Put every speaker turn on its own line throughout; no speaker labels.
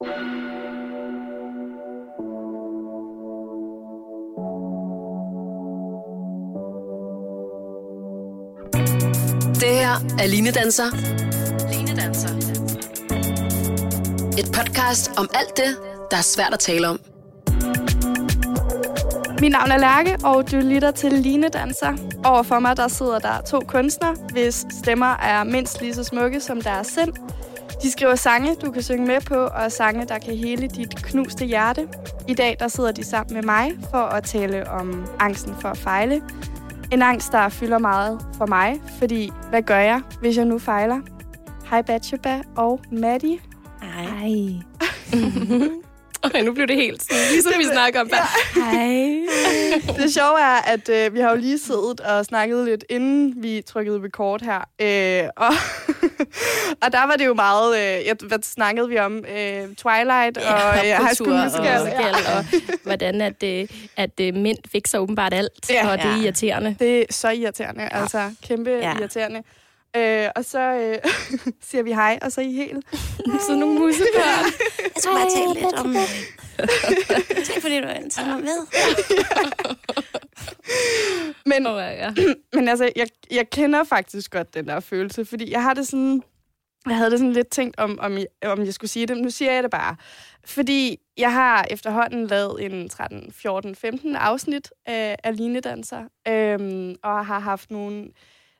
Det her er Line Danser. Line Danser. Et podcast om alt det, der er svært at tale om.
Mit navn er Lærke, og du lytter til Line Danser. Overfor mig der sidder der to kunstnere, hvis stemmer er mindst lige så smukke som deres sind. De skriver sange, du kan synge med på, og sange, der kan hele dit knuste hjerte. I dag der sidder de sammen med mig for at tale om angsten for at fejle. En angst, der fylder meget for mig, fordi hvad gør jeg, hvis jeg nu fejler? Hej Batsheba og Maddie.
Hej.
Okay, nu blev det helt sådan, ligesom vi snakker om. Bare,
Hej.
Det sjove er, at øh, vi har jo lige siddet og snakket lidt, inden vi trykkede record her. Øh, og, og der var det jo meget... Øh, jeg, hvad snakkede vi om? Øh, Twilight
Ja,
og øh, High School Musical.
og
Ja.
og hvordan at, øh, at øh, mænd fik så åbenbart alt,
Ja.
og det er
Ja.
irriterende.
Det er så irriterende, ja. altså kæmpe ja.
Ja.
irriterende. Øh, og så øh, siger vi hej, og så er I helt...
Sådan nogle musebørn.
Jeg skal bare tale lidt om... tak fordi du taget mig med.
Men,
Åh, ja.
men altså, jeg, jeg kender faktisk godt den der følelse, fordi jeg har det sådan... Jeg havde det sådan lidt tænkt om, om, jeg, om jeg skulle sige det, men nu siger jeg det bare. Fordi jeg har efterhånden lavet en 13, 14, 15 afsnit af, af linedanser, øhm, og har haft nogle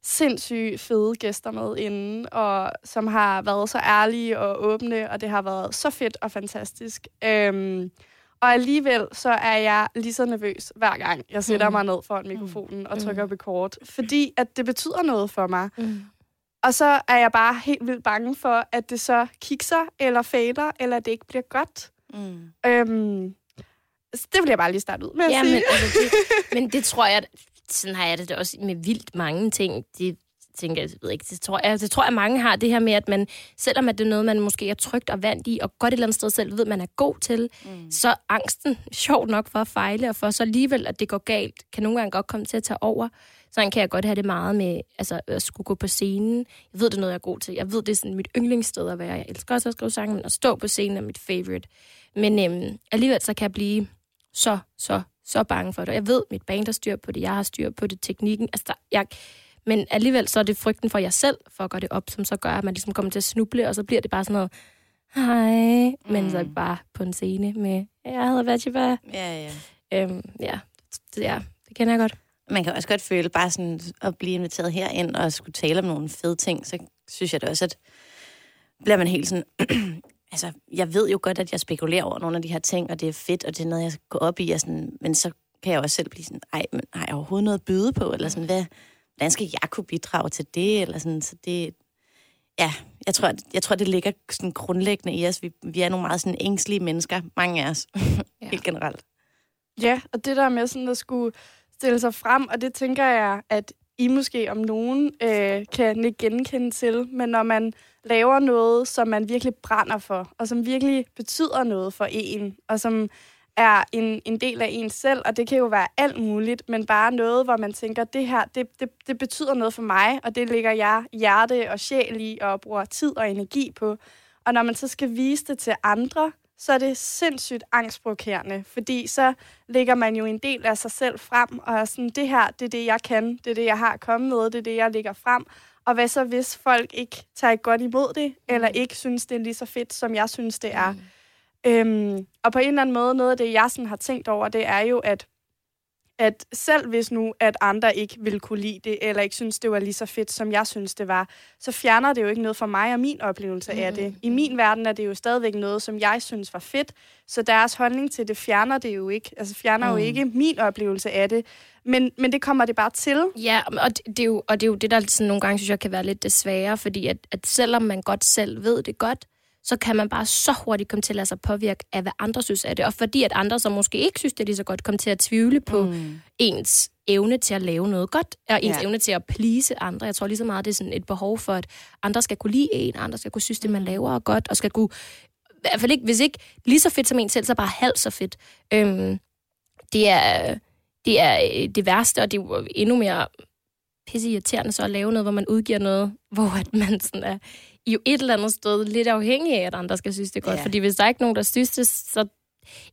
sindssygt fede gæster med inden, og som har været så ærlige og åbne, og det har været så fedt og fantastisk. Øhm, og alligevel så er jeg lige så nervøs hver gang, jeg sætter
Mm.
mig ned foran mikrofonen og trykker
Mm.
record, fordi at det betyder noget for mig.
Mm.
Og så er jeg bare helt vildt bange for, at det så kikser eller fader, eller at det ikke bliver godt.
Mm.
Øhm, så det vil jeg bare lige starte ud med at
Ja,
sige.
men, altså, det, men det tror jeg, sådan har jeg det også med vildt mange ting. Det tænker jeg, jeg ved ikke, det tror jeg, det tror jeg mange har, det her med, at man, selvom at det er noget, man måske er trygt og vant i, og godt et eller andet sted selv ved, man er god til, mm. så angsten, sjovt nok for at fejle, og for så alligevel, at det går galt, kan nogle gange godt komme til at tage over. Sådan kan jeg godt have det meget med altså, at skulle gå på scenen. Jeg ved, det er noget, jeg er god til. Jeg ved, det er sådan mit yndlingssted at være. Jeg elsker også at skrive sange, men at stå på scenen er mit favorite. Men øhm, alligevel så kan jeg blive så, så, så bange for det. Jeg ved, mit band har styr på det, jeg har styr på det, teknikken. Altså, der, jeg, men alligevel så er det frygten for jer selv, for at gøre det op, som så gør, at man ligesom kommer til at snuble, og så bliver det bare sådan noget, hej, mm. men så det bare på en scene med, jeg hedder Vajiva.
Ja, ja.
Øhm, ja, det, ja, det kender jeg godt.
Man kan også godt føle bare sådan at blive inviteret herind og skulle tale om nogle fede ting, så synes jeg da også, at bliver man helt sådan... altså, jeg ved jo godt, at jeg spekulerer over nogle af de her ting, og det er fedt, og det er noget, jeg skal gå op i, og sådan, men så kan jeg også selv blive sådan, ej, men har jeg overhovedet noget at byde på, eller sådan, hvad, hvordan skal jeg kunne bidrage til det, eller sådan, så det, ja, jeg tror, jeg tror det ligger sådan grundlæggende i os. Vi, vi er nogle meget sådan ængstlige mennesker, mange af os, ja. helt generelt.
Ja, og det der med sådan at skulle stille sig frem, og det tænker jeg, at i måske om nogen øh, kan ikke genkende til, men når man laver noget, som man virkelig brænder for, og som virkelig betyder noget for en, og som er en, en del af en selv, og det kan jo være alt muligt, men bare noget, hvor man tænker, det her, det, det, det betyder noget for mig, og det ligger jeg hjerte og sjæl i, og bruger tid og energi på. Og når man så skal vise det til andre, så er det sindssygt angstprovokerende, fordi så lægger man jo en del af sig selv frem, og er sådan, det her, det er det, jeg kan, det er det, jeg har kommet med, det er det, jeg lægger frem. Og hvad så, hvis folk ikke tager godt imod det, mm. eller ikke synes, det er lige så fedt, som jeg synes, det er? Mm. Øhm, og på en eller anden måde, noget af det, jeg sådan har tænkt over, det er jo, at at selv hvis nu, at andre ikke vil kunne lide det, eller ikke synes, det var lige så fedt, som jeg synes, det var, så fjerner det jo ikke noget for mig og min oplevelse mm. af det. I min verden er det jo stadigvæk noget, som jeg synes var fedt, så deres holdning til det fjerner det jo ikke. Altså fjerner mm. jo ikke min oplevelse af det, men, men det kommer det bare til.
Ja, og det, det, er jo, og det er jo det, der sådan nogle gange synes jeg kan være lidt det svære, fordi at, at selvom man godt selv ved det godt, så kan man bare så hurtigt komme til at lade sig påvirke af, hvad andre synes af det. Og fordi at andre, som måske ikke synes, det er lige så godt, kommer til at tvivle på mm. ens evne til at lave noget godt, og ens ja. evne til at please andre. Jeg tror lige så meget, det er sådan et behov for, at andre skal kunne lide en, andre skal kunne synes, det man laver er godt, og skal kunne, i hvert fald ikke, hvis ikke lige så fedt som en selv, så bare halvt så fedt. Øhm, det er, det er det værste, og det er endnu mere pisse irriterende så at lave noget, hvor man udgiver noget, hvor at man sådan er jo et eller andet sted lidt afhængige af, at andre skal synes, det er godt.
Ja.
Fordi hvis der er ikke nogen, der synes det, så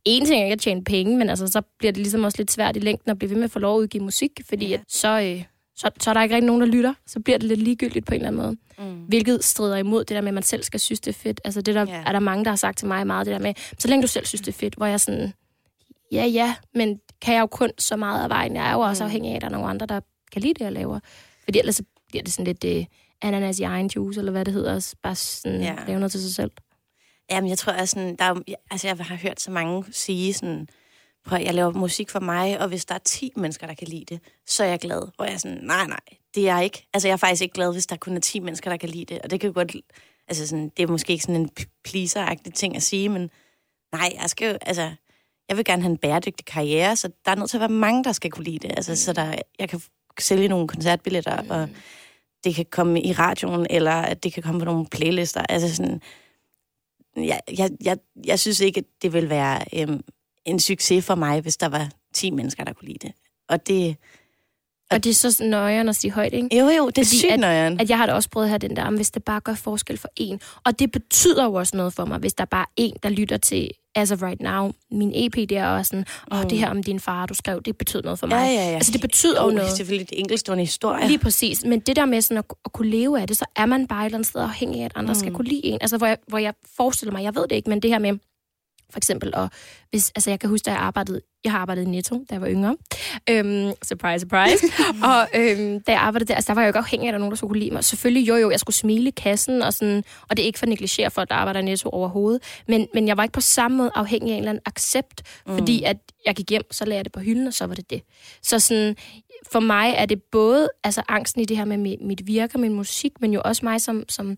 en ting er ikke at tjene penge, men altså, så bliver det ligesom også lidt svært i længden at blive ved med at få lov at udgive musik, fordi
Ja.
at så, øh, så, så er der ikke rigtig nogen, der lytter. Så bliver det lidt ligegyldigt på en eller anden måde.
Mm.
Hvilket strider imod det der med, at man selv skal synes, det er fedt. Altså det der
ja.
er der mange, der har sagt til mig meget, det der med, så længe du selv synes, det er fedt, hvor jeg sådan, ja, ja, men kan jeg jo kun så meget af vejen. Jeg er jo også
Mm.
afhængig af, at der er nogle andre, der kan lide det, jeg laver. Fordi ellers så bliver det sådan lidt øh, ananas i egen juice, eller hvad det hedder. også Bare sådan
Ja.
lave noget til sig selv.
Jamen, jeg tror, at sådan, der er, altså, jeg har hørt så mange sige sådan, prøv, at jeg laver musik for mig, og hvis der er 10 mennesker, der kan lide det, så er jeg glad. Hvor jeg er sådan, nej, nej, det er jeg ikke. Altså, jeg er faktisk ikke glad, hvis der kun er 10 mennesker, der kan lide det. Og det kan godt, altså sådan, det er måske ikke sådan en pleaser ting at sige, men nej, jeg skal jo, altså, jeg vil gerne have en bæredygtig karriere, så der er nødt til at være mange, der skal kunne lide det. Altså, så der, jeg kan sælge nogle koncertbilletter, mm. og det kan komme i radioen, eller at det kan komme på nogle playlister. Altså sådan, jeg, jeg, jeg, jeg synes ikke, at det vil være øhm, en succes for mig, hvis der var 10 mennesker, der kunne lide det. Og det...
Og det er så nøjeren at sige højt, ikke?
Jo, jo, det er
Fordi
sygt
at-
nøjeren.
At jeg har da også prøvet at have den der, om hvis det bare gør forskel for en. Og det betyder jo også noget for mig, hvis der bare er en, der lytter til, as of right now, min EP der, og sådan, åh,
Mm.
det her om din far, du skrev, det betyder noget for mig.
Ja, ja, ja.
Altså, det betyder jo
Oh,
noget.
Selvfølgelig det enkeltstående historie.
Lige præcis. Men det der med sådan at, at kunne leve af det, så er man bare et eller andet sted afhængig af, at andre mm. skal kunne lide en. Altså, hvor jeg, hvor jeg forestiller mig, jeg ved det ikke, men det her med, for eksempel, og hvis, altså jeg kan huske, da jeg arbejdede, jeg har arbejdet i Netto, da jeg var yngre. Øhm, surprise, surprise. og øhm, da jeg arbejdede der, altså der var jeg jo ikke afhængig af, at der nogen, der skulle kunne lide mig. Selvfølgelig, jo jo, jeg skulle smile i kassen, og, sådan, og det er ikke for at negligere folk, der arbejder i Netto overhovedet. Men, men jeg var ikke på samme måde afhængig af en eller anden accept, mm. fordi at jeg gik hjem, så lagde jeg det på hylden, og så var det det. Så sådan, for mig er det både altså angsten i det her med mit, mit virke og min musik, men jo også mig som, som,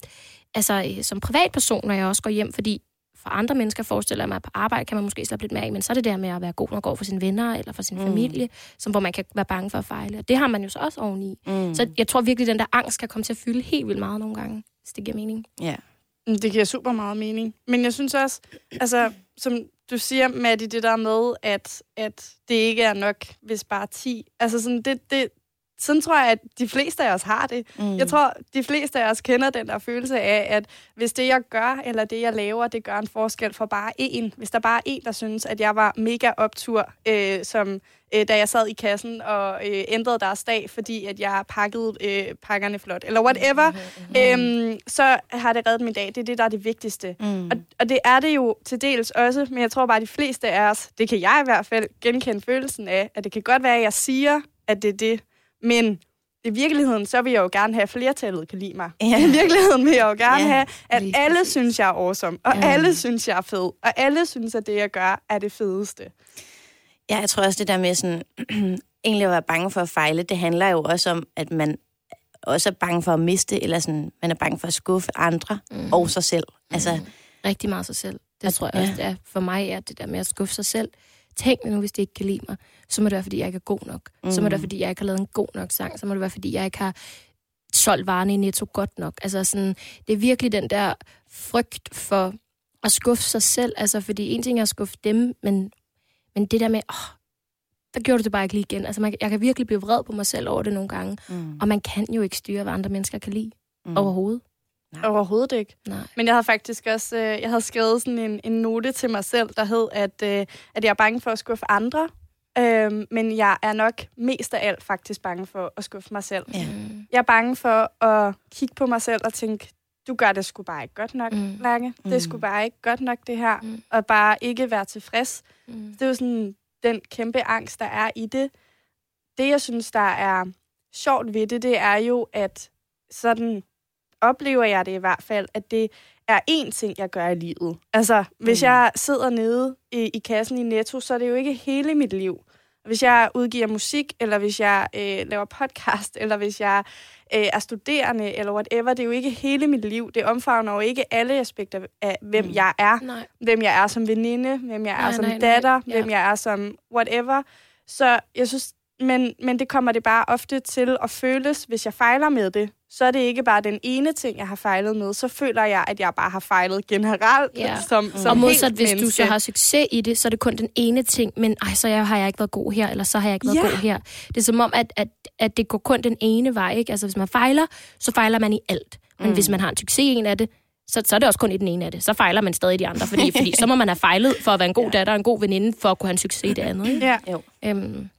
altså, som privatperson, når jeg også går hjem, fordi for andre mennesker forestiller jeg mig, at på arbejde kan man måske slappe lidt mere af, men så er det der med at være god nok over for sine venner eller for sin mm. familie, som, hvor man kan være bange for at fejle. Og det har man jo så også oveni.
Mm.
Så jeg tror virkelig, at den der angst kan komme til at fylde helt vildt meget nogle gange, hvis det giver mening.
Ja.
Mm, Det giver super meget mening. Men jeg synes også, altså, som du siger, Maddie, det der med, at, at det ikke er nok, hvis bare 10. Altså sådan, det, det, sådan tror jeg, at de fleste af os har det. Mm. Jeg tror, de fleste af os kender den der følelse af, at hvis det, jeg gør, eller det, jeg laver, det gør en forskel for bare en. Hvis der bare er en, der synes, at jeg var mega optur, øh, som øh, da jeg sad i kassen og øh, ændrede deres dag, fordi at jeg pakkede øh, pakkerne flot, eller whatever, mm. øhm, så har det reddet min dag. Det er det, der er det vigtigste.
Mm.
Og, og det er det jo til dels også, men jeg tror bare, at de fleste af os, det kan jeg i hvert fald genkende følelsen af, at det kan godt være, at jeg siger, at det er det, men i virkeligheden, så vil jeg jo gerne have, at flertallet kan lide mig.
Ja.
I virkeligheden vil jeg jo gerne
Ja,
have, at alle
præcis.
synes, jeg er awesome, og
Ja.
alle synes, jeg er fed, og alle synes, at det, jeg gør, er det fedeste.
Ja, jeg tror også, det der med sådan, egentlig at være bange for at fejle, det handler jo også om, at man også er bange for at miste, eller sådan, man er bange for at skuffe andre mm. og sig selv. Altså,
Rigtig meget sig selv. Det
At-
tror jeg
ja.
også, det er. For mig er det der med at skuffe sig selv. Tænk nu, hvis det ikke kan lide mig. Så må det være, fordi jeg ikke er god nok. Mm. Så må det være, fordi jeg ikke har lavet en god nok sang. Så må det være, fordi jeg ikke har solgt varerne i Netto godt nok. Altså sådan, det er virkelig den der frygt for at skuffe sig selv. Altså, fordi en ting er at skuffe dem, men, men det der med, åh, der gjorde du det bare ikke lige igen. Altså, man, jeg kan virkelig blive vred på mig selv over det nogle gange.
mm.
Og man kan jo ikke styre, hvad andre mennesker kan lide
Mm.
mm. Overhovedet.
Overhovedet ikke.
Nej.
Men jeg havde faktisk også øh, jeg havde skrevet sådan en, en note til mig selv, der hed, at, øh, at jeg er bange for at skuffe andre. Øhm, men jeg er nok mest af alt faktisk bange for at skuffe mig selv.
Ja.
Mm.
Jeg er bange for at kigge på mig selv og tænke, du gør det sgu bare ikke godt nok,
Mm.
Lærke. Det
Mm.
sgu bare ikke godt nok, det her.
Mm.
Og bare ikke være tilfreds.
Mm.
Det er jo sådan den kæmpe angst, der er i det. Det, jeg synes, der er sjovt ved det, det er jo, at sådan oplever jeg det i hvert fald, at det er én ting, jeg gør i livet. Altså, hvis
Mm.
jeg sidder nede i, i kassen i Netto, så er det jo ikke hele mit liv. Hvis jeg udgiver musik, eller hvis jeg øh, laver podcast, eller hvis jeg øh, er studerende, eller whatever, det er jo ikke hele mit liv. Det omfavner jo ikke alle aspekter af, hvem
Mm.
jeg er
Nej.
hvem jeg er som veninde, hvem jeg er
Nej,
som
nej, nej.
datter,
Ja.
hvem jeg er som whatever. Så jeg synes, men, men det kommer det bare ofte til at føles, hvis jeg fejler med det. Så er det ikke bare den ene ting, jeg har fejlet med. Så føler jeg, at jeg bare har fejlet generelt
Ja.
som, som
og modsat, hvis du
menneske.
så har succes i det, så er det kun den ene ting, men ej, så jeg, har jeg ikke været god her, eller så har jeg ikke været
Ja.
god her. Det er som om, at, at, at det går kun den ene vej, ikke? Altså, hvis man fejler, så fejler man i alt. Men mm. hvis man har en succes i en af det, så, så er det også kun i den ene af det. Så fejler man stadig de andre, fordi, fordi så må man have fejlet for at være en god datter og en god veninde, for at kunne have en succes i det andet. Ikke?
Ja.
Jo.
Øhm,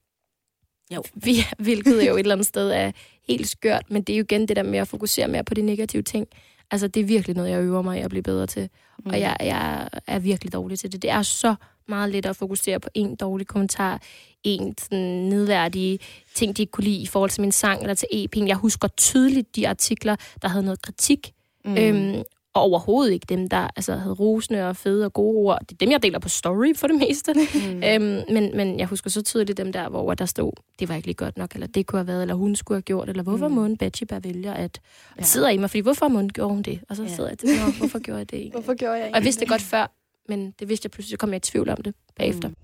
Jo.
vi, hvilket jo et eller andet sted er helt skørt, men det er jo igen det der med at fokusere mere på de negative ting. Altså, det er virkelig noget, jeg øver mig i at blive bedre til. Mm. Og jeg, jeg er virkelig dårlig til det. Det er så meget let at fokusere på en dårlig kommentar, en sådan nedværdige ting, de ikke kunne lide i forhold til min sang eller til EP'en. Jeg husker tydeligt de artikler, der havde noget kritik. Mm. Øhm, og overhovedet ikke dem, der altså, havde rosende og fede og gode ord. Det er dem, jeg deler på story for det meste. Mm. Øhm, men, men jeg husker så tydeligt dem der, hvor der stod, det var ikke lige godt nok, eller det kunne have været, eller hun skulle have gjort, eller hvorfor mm. må en Betty bare vælge at... Ja. sidder i mig, fordi hvorfor må hun gjorde hun det? Og så
Ja.
sidder jeg til, hvorfor gjorde jeg det egentlig?
Hvorfor gjorde jeg
Og jeg vidste det godt før, men det vidste jeg pludselig, så kom jeg i tvivl om det bagefter. Mm.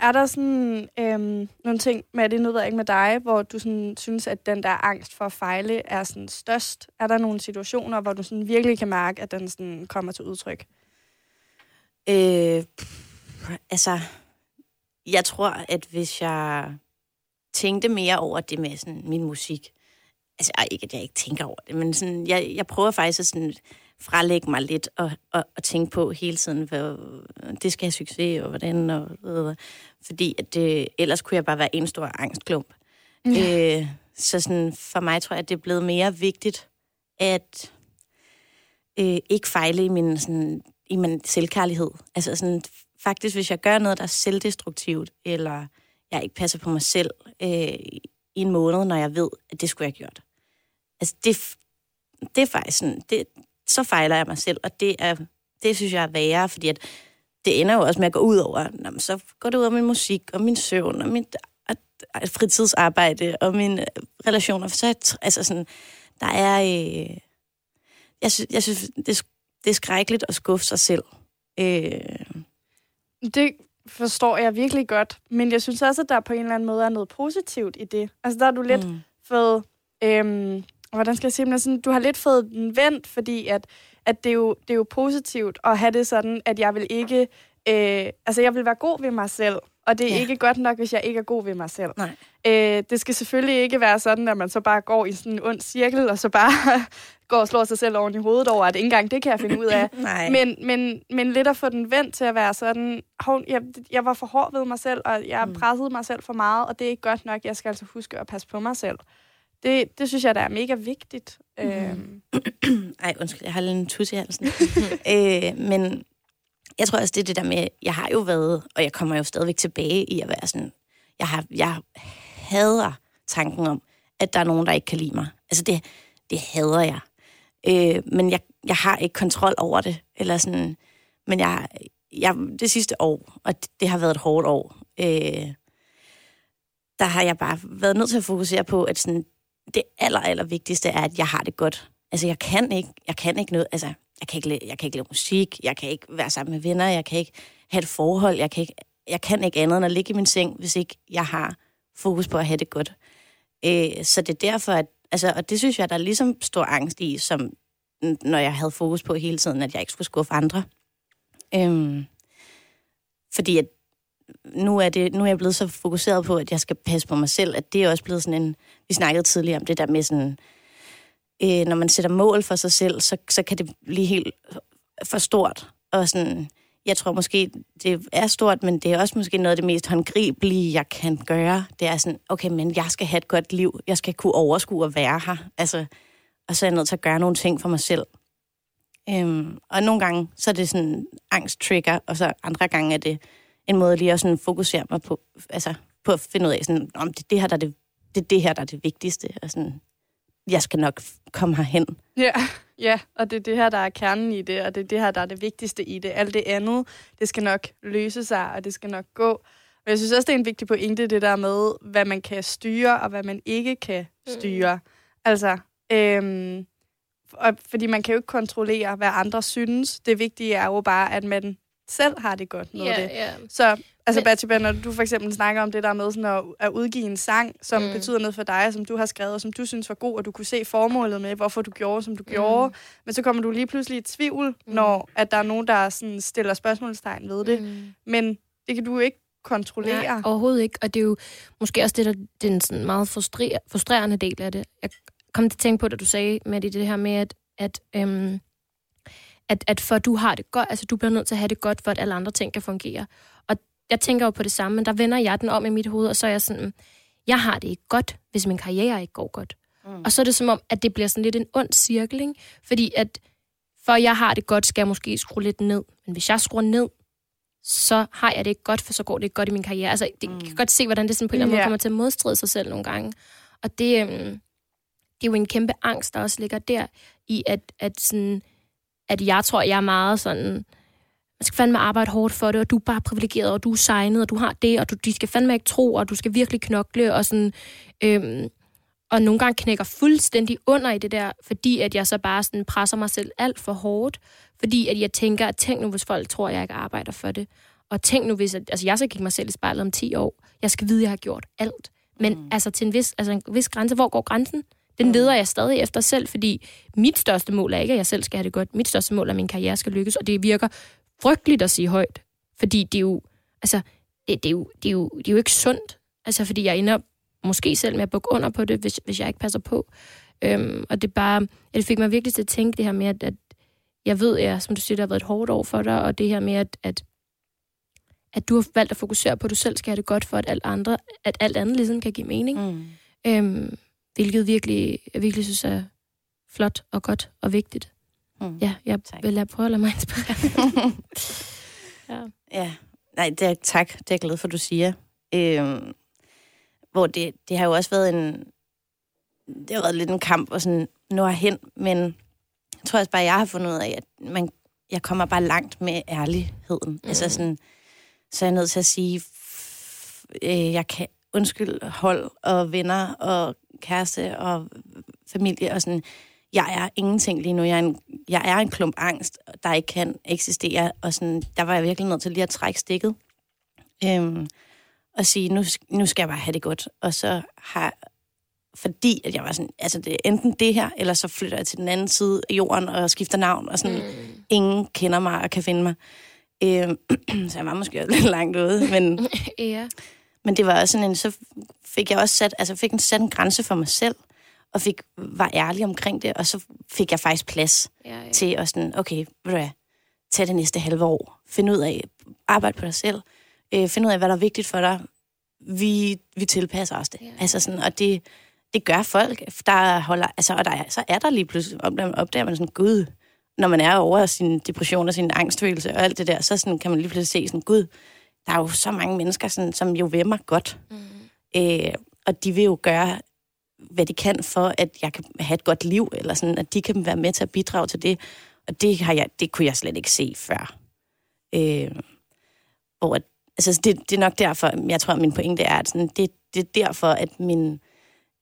Er der sådan øhm, nogle ting med det, nu ved jeg ikke med dig, hvor du sådan, synes, at den der angst for at fejle er sådan størst? Er der nogle situationer, hvor du sådan virkelig kan mærke, at den sådan kommer til udtryk?
Øh, pff, altså, jeg tror, at hvis jeg tænkte mere over det med sådan, min musik, altså ikke, at jeg ikke tænker over det, men sådan, jeg, jeg prøver faktisk at sådan, frelægge mig lidt og, og, og tænke på hele tiden, hvad, det skal have succes, og hvordan, og, og fordi at det, ellers kunne jeg bare være en stor angstklump. Ja. Øh, så sådan, for mig tror jeg, at det er blevet mere vigtigt, at øh, ikke fejle i min, sådan, i min selvkærlighed. Altså sådan, faktisk, hvis jeg gør noget, der er selvdestruktivt, eller jeg ikke passer på mig selv øh, i en måned, når jeg ved, at det skulle jeg have gjort. Altså, det, det er faktisk sådan, det, så fejler jeg mig selv, og det er, det synes jeg er værre, fordi at det ender jo også med at gå ud over, nå, men så går det ud over min musik, og min søvn, og mit fritidsarbejde, og mine relationer. Så, jeg- altså sådan, der er, øh, jeg, synes, jeg synes, det, er det er skrækkeligt at skuffe sig selv. Øh,
Det forstår jeg virkelig godt, men jeg synes også, at der på en eller anden måde er noget positivt i det. Altså, der har du lidt
mm.
fået... Øhm, hvordan skal jeg sige det? Sådan, du har lidt fået den vendt, fordi at, at det, er jo, det er jo positivt at have det sådan, at jeg vil ikke... Øh, altså, jeg vil være god ved mig selv, og det er
ja.
ikke godt nok, hvis jeg ikke er god ved mig selv.
Nej.
Øh, det skal selvfølgelig ikke være sådan, at man så bare går i sådan en ond cirkel, og så bare går og slår sig selv oven i hovedet over, at ikke engang det kan jeg finde ud af.
Nej.
Men, men, men lidt at få den vendt til at være sådan, hov, jeg, jeg var for hård ved mig selv, og jeg
Mm.
pressede mig selv for meget, og det er ikke godt nok. Jeg skal altså huske at passe på mig selv. Det, det synes jeg, der er mega vigtigt. Mm. Øhm,
Ej, undskyld, jeg har lidt en tus i halsen. øh, men jeg tror også, det er det der med, jeg har jo været, og jeg kommer jo stadigvæk tilbage i at være sådan, jeg, har, jeg hader tanken om, at der er nogen, der ikke kan lide mig. Altså det, det hader jeg. Øh, men jeg, jeg har ikke kontrol over det. Eller sådan, men jeg, jeg, det sidste år, og det, det har været et hårdt år, øh, der har jeg bare været nødt til at fokusere på, at sådan, det aller, aller vigtigste er, at jeg har det godt. Altså, jeg kan ikke, jeg kan ikke noget, altså, jeg kan ikke, jeg kan ikke lave musik, jeg kan ikke være sammen med venner, jeg kan ikke have et forhold, jeg kan ikke, jeg kan ikke andet end at ligge i min seng, hvis ikke jeg har fokus på at have det godt. Øh, så det er derfor, at, altså, og det synes jeg, der er ligesom stor angst i, som når jeg havde fokus på hele tiden, at jeg ikke skulle skuffe andre. Øhm, fordi at nu er, det, nu er jeg blevet så fokuseret på, at jeg skal passe på mig selv, at det er også blevet sådan en... Vi snakkede tidligere om det der med sådan... Øh, når man sætter mål for sig selv, så, så kan det blive helt for stort. Og sådan, jeg tror måske, det er stort, men det er også måske noget af det mest håndgribelige, jeg kan gøre. Det er sådan, okay, men jeg skal have et godt liv. Jeg skal kunne overskue at være her. Altså, og så er jeg nødt til at gøre nogle ting for mig selv. Øhm, og nogle gange, så er det sådan angst-trigger, og så andre gange er det en måde lige at sådan fokusere mig på, altså, på at finde ud af, sådan, om det, er det, her, der er det, det det her, der er det vigtigste. Og sådan, jeg skal nok komme herhen.
ja, ja, og det er det her, der er kernen i det, og det er det her, der er det vigtigste i det. Alt det andet, det skal nok løse sig, og det skal nok gå. Og jeg synes også, det er en vigtig pointe, det der med, hvad man kan styre, og hvad man ikke kan styre. Mm. Altså, øhm, og, fordi man kan jo ikke kontrollere, hvad andre synes. Det vigtige er jo bare, at man selv har det godt med det.
ja.
Så Altså, Batsheba, når du for eksempel snakker om det der med sådan at, at udgive en sang, som
Mm.
betyder noget for dig, som du har skrevet, og som du synes var god, og du kunne se formålet med, hvorfor du gjorde, som du mm. gjorde. Men så kommer du lige pludselig i tvivl, mm. når at der er nogen, der sådan stiller spørgsmålstegn ved det. Mm.
Mm.
Men det kan du jo ikke kontrollere.
Nej, overhovedet ikke. Og det er jo måske også det, der den sådan meget frustrer, frustrerende del af det. Jeg kom til at tænke på, da du sagde, med det her med, at, at, øhm, at, at for du har det godt, altså du bliver nødt til at have det godt, for at alle andre ting kan fungere. Og jeg tænker jo på det samme, men der vender jeg den om i mit hoved, og så er jeg sådan, jeg har det ikke godt, hvis min karriere ikke går godt. Mm. Og så er det som om, at det bliver sådan lidt en ond cirkel, ikke? Fordi at for jeg har det godt, skal jeg måske skrue lidt ned. Men hvis jeg skruer ned, så har jeg det ikke godt, for så går det ikke godt i min karriere. Altså, det, mm. kan godt se, hvordan det sådan på en eller anden måde kommer til at modstride sig selv nogle gange. Og det, øhm, det er jo en kæmpe angst, der også ligger der, i at, at, sådan, at jeg tror, jeg er meget sådan, man skal fandme arbejde hårdt for det, og du er bare privilegeret, og du er signet, og du har det, og du, de skal fandme ikke tro, og du skal virkelig knokle, og sådan, øhm, og nogle gange knækker fuldstændig under i det der, fordi at jeg så bare sådan presser mig selv alt for hårdt, fordi at jeg tænker, at tænk nu, hvis folk tror, at jeg ikke arbejder for det. Og tænk nu, hvis at, altså jeg skal kigge mig selv i spejlet om 10 år. Jeg skal vide, at jeg har gjort alt. Men mm. altså til en vis, altså en vis grænse, hvor går grænsen? Den leder jeg stadig efter selv, fordi mit største mål er ikke, at jeg selv skal have det godt. Mit største mål er, at min karriere skal lykkes, og det virker frygteligt at sige højt. Fordi det er jo, altså, det, det, er, jo, det, er, jo, det er jo ikke sundt. Altså, fordi jeg ender måske selv med at bukke under på det, hvis, hvis jeg ikke passer på. Øhm, og det bare, ja, det fik mig virkelig til at tænke det her med, at, at jeg ved, at som du siger, det har været et hårdt år for dig, og det her med, at, at, at du har valgt at fokusere på, at du selv skal have det godt, for at alt, andre, at alt andet ligesom kan give mening.
Mm.
Øhm, hvilket virkelig, jeg virkelig synes er flot og godt og vigtigt.
Mm.
Ja, jeg
Tak.
vil lade prøve at lade mig inspirere. ja.
Ja, nej, det er, tak. Det er jeg glad for, du siger. Øhm, hvor det, det har jo også været en... Det har været lidt en kamp og sådan nå hen, men jeg tror også bare, jeg har fundet ud af, at man, jeg kommer bare langt med ærligheden. Mm. Altså sådan, så er jeg nødt til at sige, øh, jeg kan undskyld hold og venner og kæreste og familie og sådan, jeg er ingenting lige nu. Jeg er en, jeg er en klump angst, der ikke kan eksistere. Og sådan, der var jeg virkelig nødt til lige at trække stikket. Øhm, og sige, nu, nu skal jeg bare have det godt. Og så har fordi at jeg var sådan, altså det er enten det her, eller så flytter jeg til den anden side af jorden og skifter navn, og sådan, mm. ingen kender mig og kan finde mig. Øhm, så jeg var måske lidt langt ude, men,
ja.
men det var også sådan en, så fik jeg også sat, altså fik en, sat en grænse for mig selv, og fik, var ærlig omkring det, og så fik jeg faktisk plads
Ja, ja.
til at sådan, okay, ved du hvad, tag det næste halve år, find ud af, arbejde på dig selv, øh, find ud af, hvad der er vigtigt for dig, vi, vi tilpasser os det.
Ja.
Altså sådan, og det, det gør folk, der holder, altså, og der er, så er der lige pludselig, opdager, opdager man sådan, gud, når man er over sin depression og sin angstfølelse og alt det der, så sådan, kan man lige pludselig se sådan, gud, der er jo så mange mennesker, sådan, som jo vil mig godt.
Mm.
Øh, og de vil jo gøre, hvad de kan for, at jeg kan have et godt liv, eller sådan, at de kan være med til at bidrage til det. Og det, har jeg, det kunne jeg slet ikke se før. Øh, hvor, at- altså, det, det er nok derfor, jeg tror, at min pointe er, at sådan, det, det er derfor, at min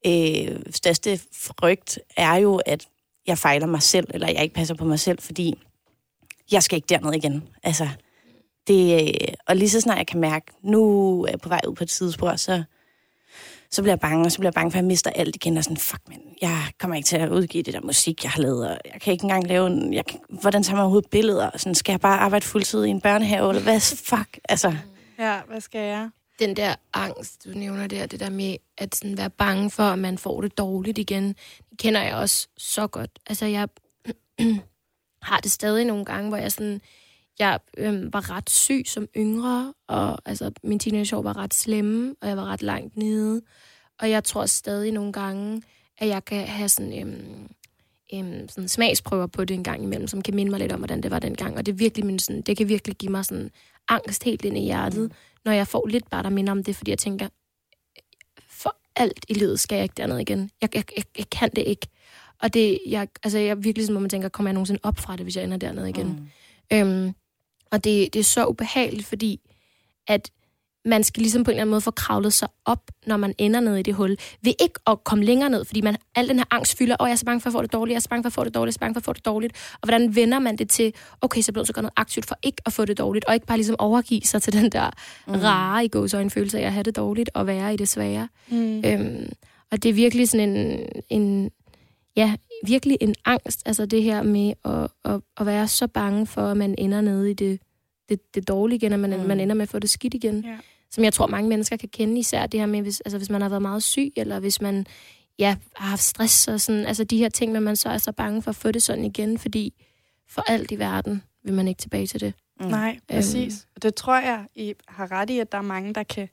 øh, største frygt er jo, at jeg fejler mig selv, eller jeg ikke passer på mig selv, fordi jeg skal ikke derned igen. Altså, det, øh, og lige så snart jeg kan mærke, nu er jeg på vej ud på et sidespor, så, så bliver jeg bange, og så bliver jeg bange for, at jeg mister alt igen, og sådan, fuck, man, jeg kommer ikke til at udgive det der musik, jeg har lavet, og jeg kan ikke engang lave en, jeg kan, hvordan tager man overhovedet billeder, og sådan, skal jeg bare arbejde fuldtid i en børnehave, eller hvad, fuck, altså,
Ja, hvad skal jeg?
Den der angst, du nævner der, det der med at sådan være bange for, at man får det dårligt igen, det kender jeg også så godt. Altså, jeg har det stadig nogle gange, hvor jeg sådan, jeg øhm, var ret syg som yngre, og altså, min teenageår var ret slemme, og jeg var ret langt nede. Og jeg tror stadig nogle gange, at jeg kan have sådan, øhm, øhm, sådan smagsprøver på det en gang imellem, som kan minde mig lidt om, hvordan det var dengang. Og det, er virkelig min, sådan, det kan virkelig give mig sådan angst helt ind i hjertet, mm. når jeg får lidt bare, der minder om det, fordi jeg tænker, for alt i livet skal jeg ikke derned igen. Jeg, jeg, jeg, jeg kan det ikke. Og det, jeg, altså, jeg er virkelig sådan, hvor man tænker, kommer jeg nogensinde op fra det, hvis jeg ender dernede igen? Mm. Øhm, og det, det er så ubehageligt, fordi at man skal ligesom på en eller anden måde få kravlet sig op, når man ender ned i det hul. Ved ikke at komme længere ned, fordi man al den her angst fylder, åh, oh, jeg er så bange for at få det dårligt, jeg er så bange for at få det dårligt, jeg er så bange for at få det dårligt. Og hvordan vender man det til, okay, så bliver så gøre noget aktivt for ikke at få det dårligt, og ikke bare ligesom overgive sig til den der mm. rare i gåsøjne følelse af at have det dårligt og være i det svære. Mm. Øhm, og det er virkelig sådan en, en, ja, virkelig en angst, altså det her med at, at, at være så bange for, at man ender nede i det, det, det dårlige igen, og man, mm. man ender med at få det skidt igen. Ja. Som jeg tror, mange mennesker kan kende, især det her med, hvis, altså, hvis man har været meget syg, eller hvis man ja, har haft stress og sådan, altså de her ting, men man så er så bange for at få det sådan igen, fordi for alt i verden vil man ikke tilbage til det.
Mm. Nej, præcis. Øhm. Og det tror jeg, I har ret i, at der er mange, der kan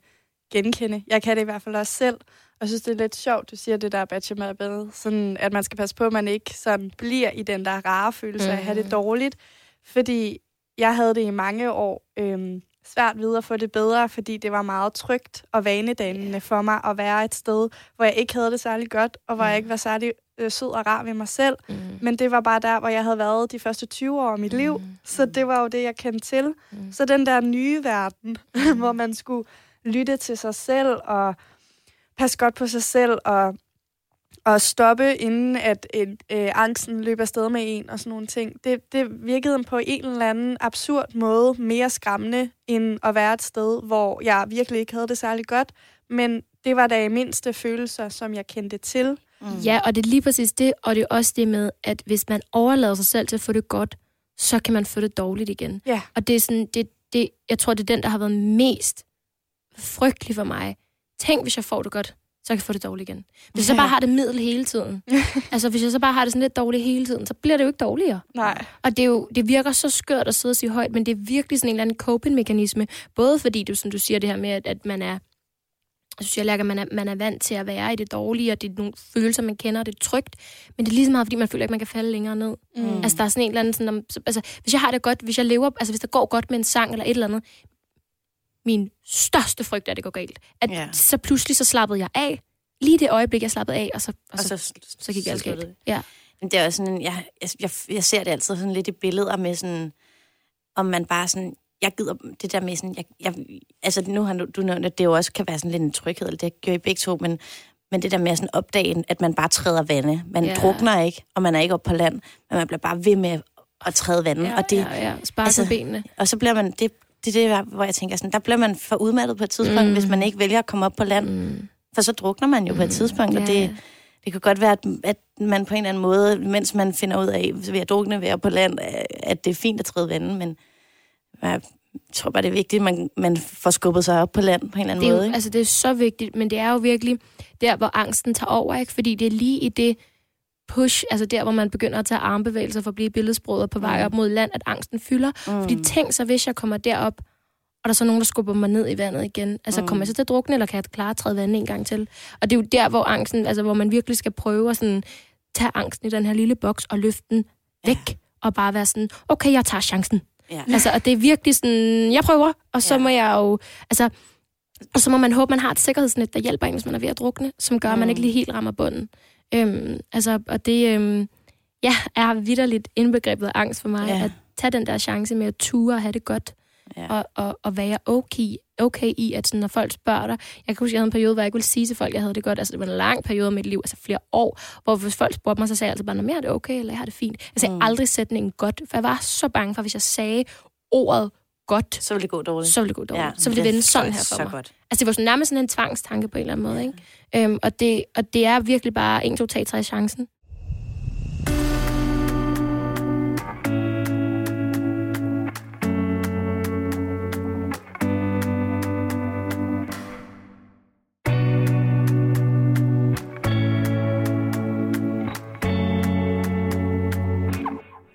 genkende. Jeg kan det i hvert fald også selv. Jeg synes, det er lidt sjovt, du siger det der bachelor sådan at man skal passe på, at man ikke sådan bliver i den der rare følelse mm. af at have det mm. dårligt. Fordi jeg havde det i mange år øhm, svært ved at få det bedre, fordi det var meget trygt og vanedannende for mig at være et sted, hvor jeg ikke havde det særlig godt, og hvor mm. jeg ikke var særlig øh, sød og rar ved mig selv. Mm. Men det var bare der, hvor jeg havde været de første 20 år af mit mm. liv. Så det var jo det, jeg kendte til. Mm. Så den der nye verden, mm. hvor man skulle lytte til sig selv og passe godt på sig selv og at stoppe, inden at øh, øh, angsten løber afsted med en og sådan nogle ting. Det, det virkede på en eller anden absurd måde mere skræmmende, end at være et sted, hvor jeg virkelig ikke havde det særlig godt. Men det var da i mindste følelser, som jeg kendte til.
Mm. Ja, og det er lige præcis det, og det er også det med, at hvis man overlader sig selv til at få det godt, så kan man få det dårligt igen.
Ja.
Og det er sådan, det, det, jeg tror, det er den, der har været mest frygtelig for mig. Tænk, hvis jeg får det godt så kan jeg få det dårligt igen. Hvis jeg så bare har det middel hele tiden, altså hvis jeg så bare har det sådan lidt dårligt hele tiden, så bliver det jo ikke dårligere.
Nej.
Og det, er jo, det virker så skørt at sidde og sige højt, men det er virkelig sådan en eller anden coping-mekanisme. Både fordi du, som du siger det her med, at, at man er jeg synes, jeg lærer, at man er, man er vant til at være i det dårlige, og det er nogle følelser, man kender, og det er trygt. Men det er lige så meget, fordi man føler, at man kan falde længere ned. Mm. Altså, der er sådan en eller anden... Sådan, altså, hvis jeg har det godt, hvis jeg lever... Altså, hvis der går godt med en sang eller et eller andet, min største frygt er, at det går galt. At yeah. så pludselig så slappede jeg af, lige det øjeblik, jeg slappede af, og så, og, og så, så, så gik alt galt. Ja.
Men det er også sådan, jeg, jeg, jeg ser det altid sådan lidt i billeder med sådan, om man bare sådan, jeg gider det der med sådan, jeg, jeg, altså nu har du, du nævnt, at det jo også kan være sådan lidt en tryghed, eller det gør I begge to, men, men det der med sådan opdagen, at man bare træder vande. Man ja. drukner ikke, og man er ikke oppe på land, men man bliver bare ved med at træde vandet.
Ja,
og det,
ja, ja. Sparke altså, benene.
Og så bliver man, det, det er det, hvor jeg tænker sådan, der bliver man for udmattet på et tidspunkt, mm. hvis man ikke vælger at komme op på land. Mm. For så drukner man jo mm. på et mm. tidspunkt, og det, det kan godt være, at, at man på en eller anden måde, mens man finder ud af, ved at drukne ved på land, at det er fint at træde vandet, men jeg tror bare, det er vigtigt, at man, man får skubbet sig op på land på en eller anden
det er
måde. Ikke?
Altså, det er så vigtigt, men det er jo virkelig der, hvor angsten tager over, ikke? Fordi det er lige i det push, altså der, hvor man begynder at tage armbevægelser for at blive billedsproget på vej mm. op mod land, at angsten fylder. Mm. Fordi tænk så, hvis jeg kommer derop, og der er så nogen, der skubber mig ned i vandet igen. Altså, mm. kommer jeg så til at drukne, eller kan jeg klare at træde vandet en gang til? Og det er jo der, hvor angsten, altså, hvor man virkelig skal prøve at sådan, tage angsten i den her lille boks og løfte den væk, ja. og bare være sådan, okay, jeg tager chancen. Ja. Altså, og det er virkelig sådan, jeg prøver, og så ja. må jeg jo, altså, og så må man håbe, man har et sikkerhedsnet, der hjælper en, hvis man er ved at drukne, som gør, mm. at man ikke lige helt rammer bunden. Øhm, altså, og det øhm, ja, er vidderligt indbegrebet af angst for mig, ja. at tage den der chance med at ture og have det godt ja. og, og, og være okay, okay i, at sådan, når folk spørger dig... Jeg kan huske, jeg havde en periode, hvor jeg ikke ville sige til folk, at jeg havde det godt. Altså, det var en lang periode af mit liv, altså flere år, hvor hvis folk spurgte mig, så sagde jeg altid bare, mere er det okay, eller jeg har det fint. Jeg sagde mm. aldrig sætningen godt, for jeg var så bange for, hvis jeg sagde ordet godt,
så ville det gå dårligt.
Så ville det gå dårligt. Ja, så ville det vende sådan her for så mig. Godt. Altså, det var sådan, nærmest sådan en tvangstanke på en eller anden måde. Ikke? Øhm, og, det, og det er virkelig bare 1, 2, 3, 3 chancen.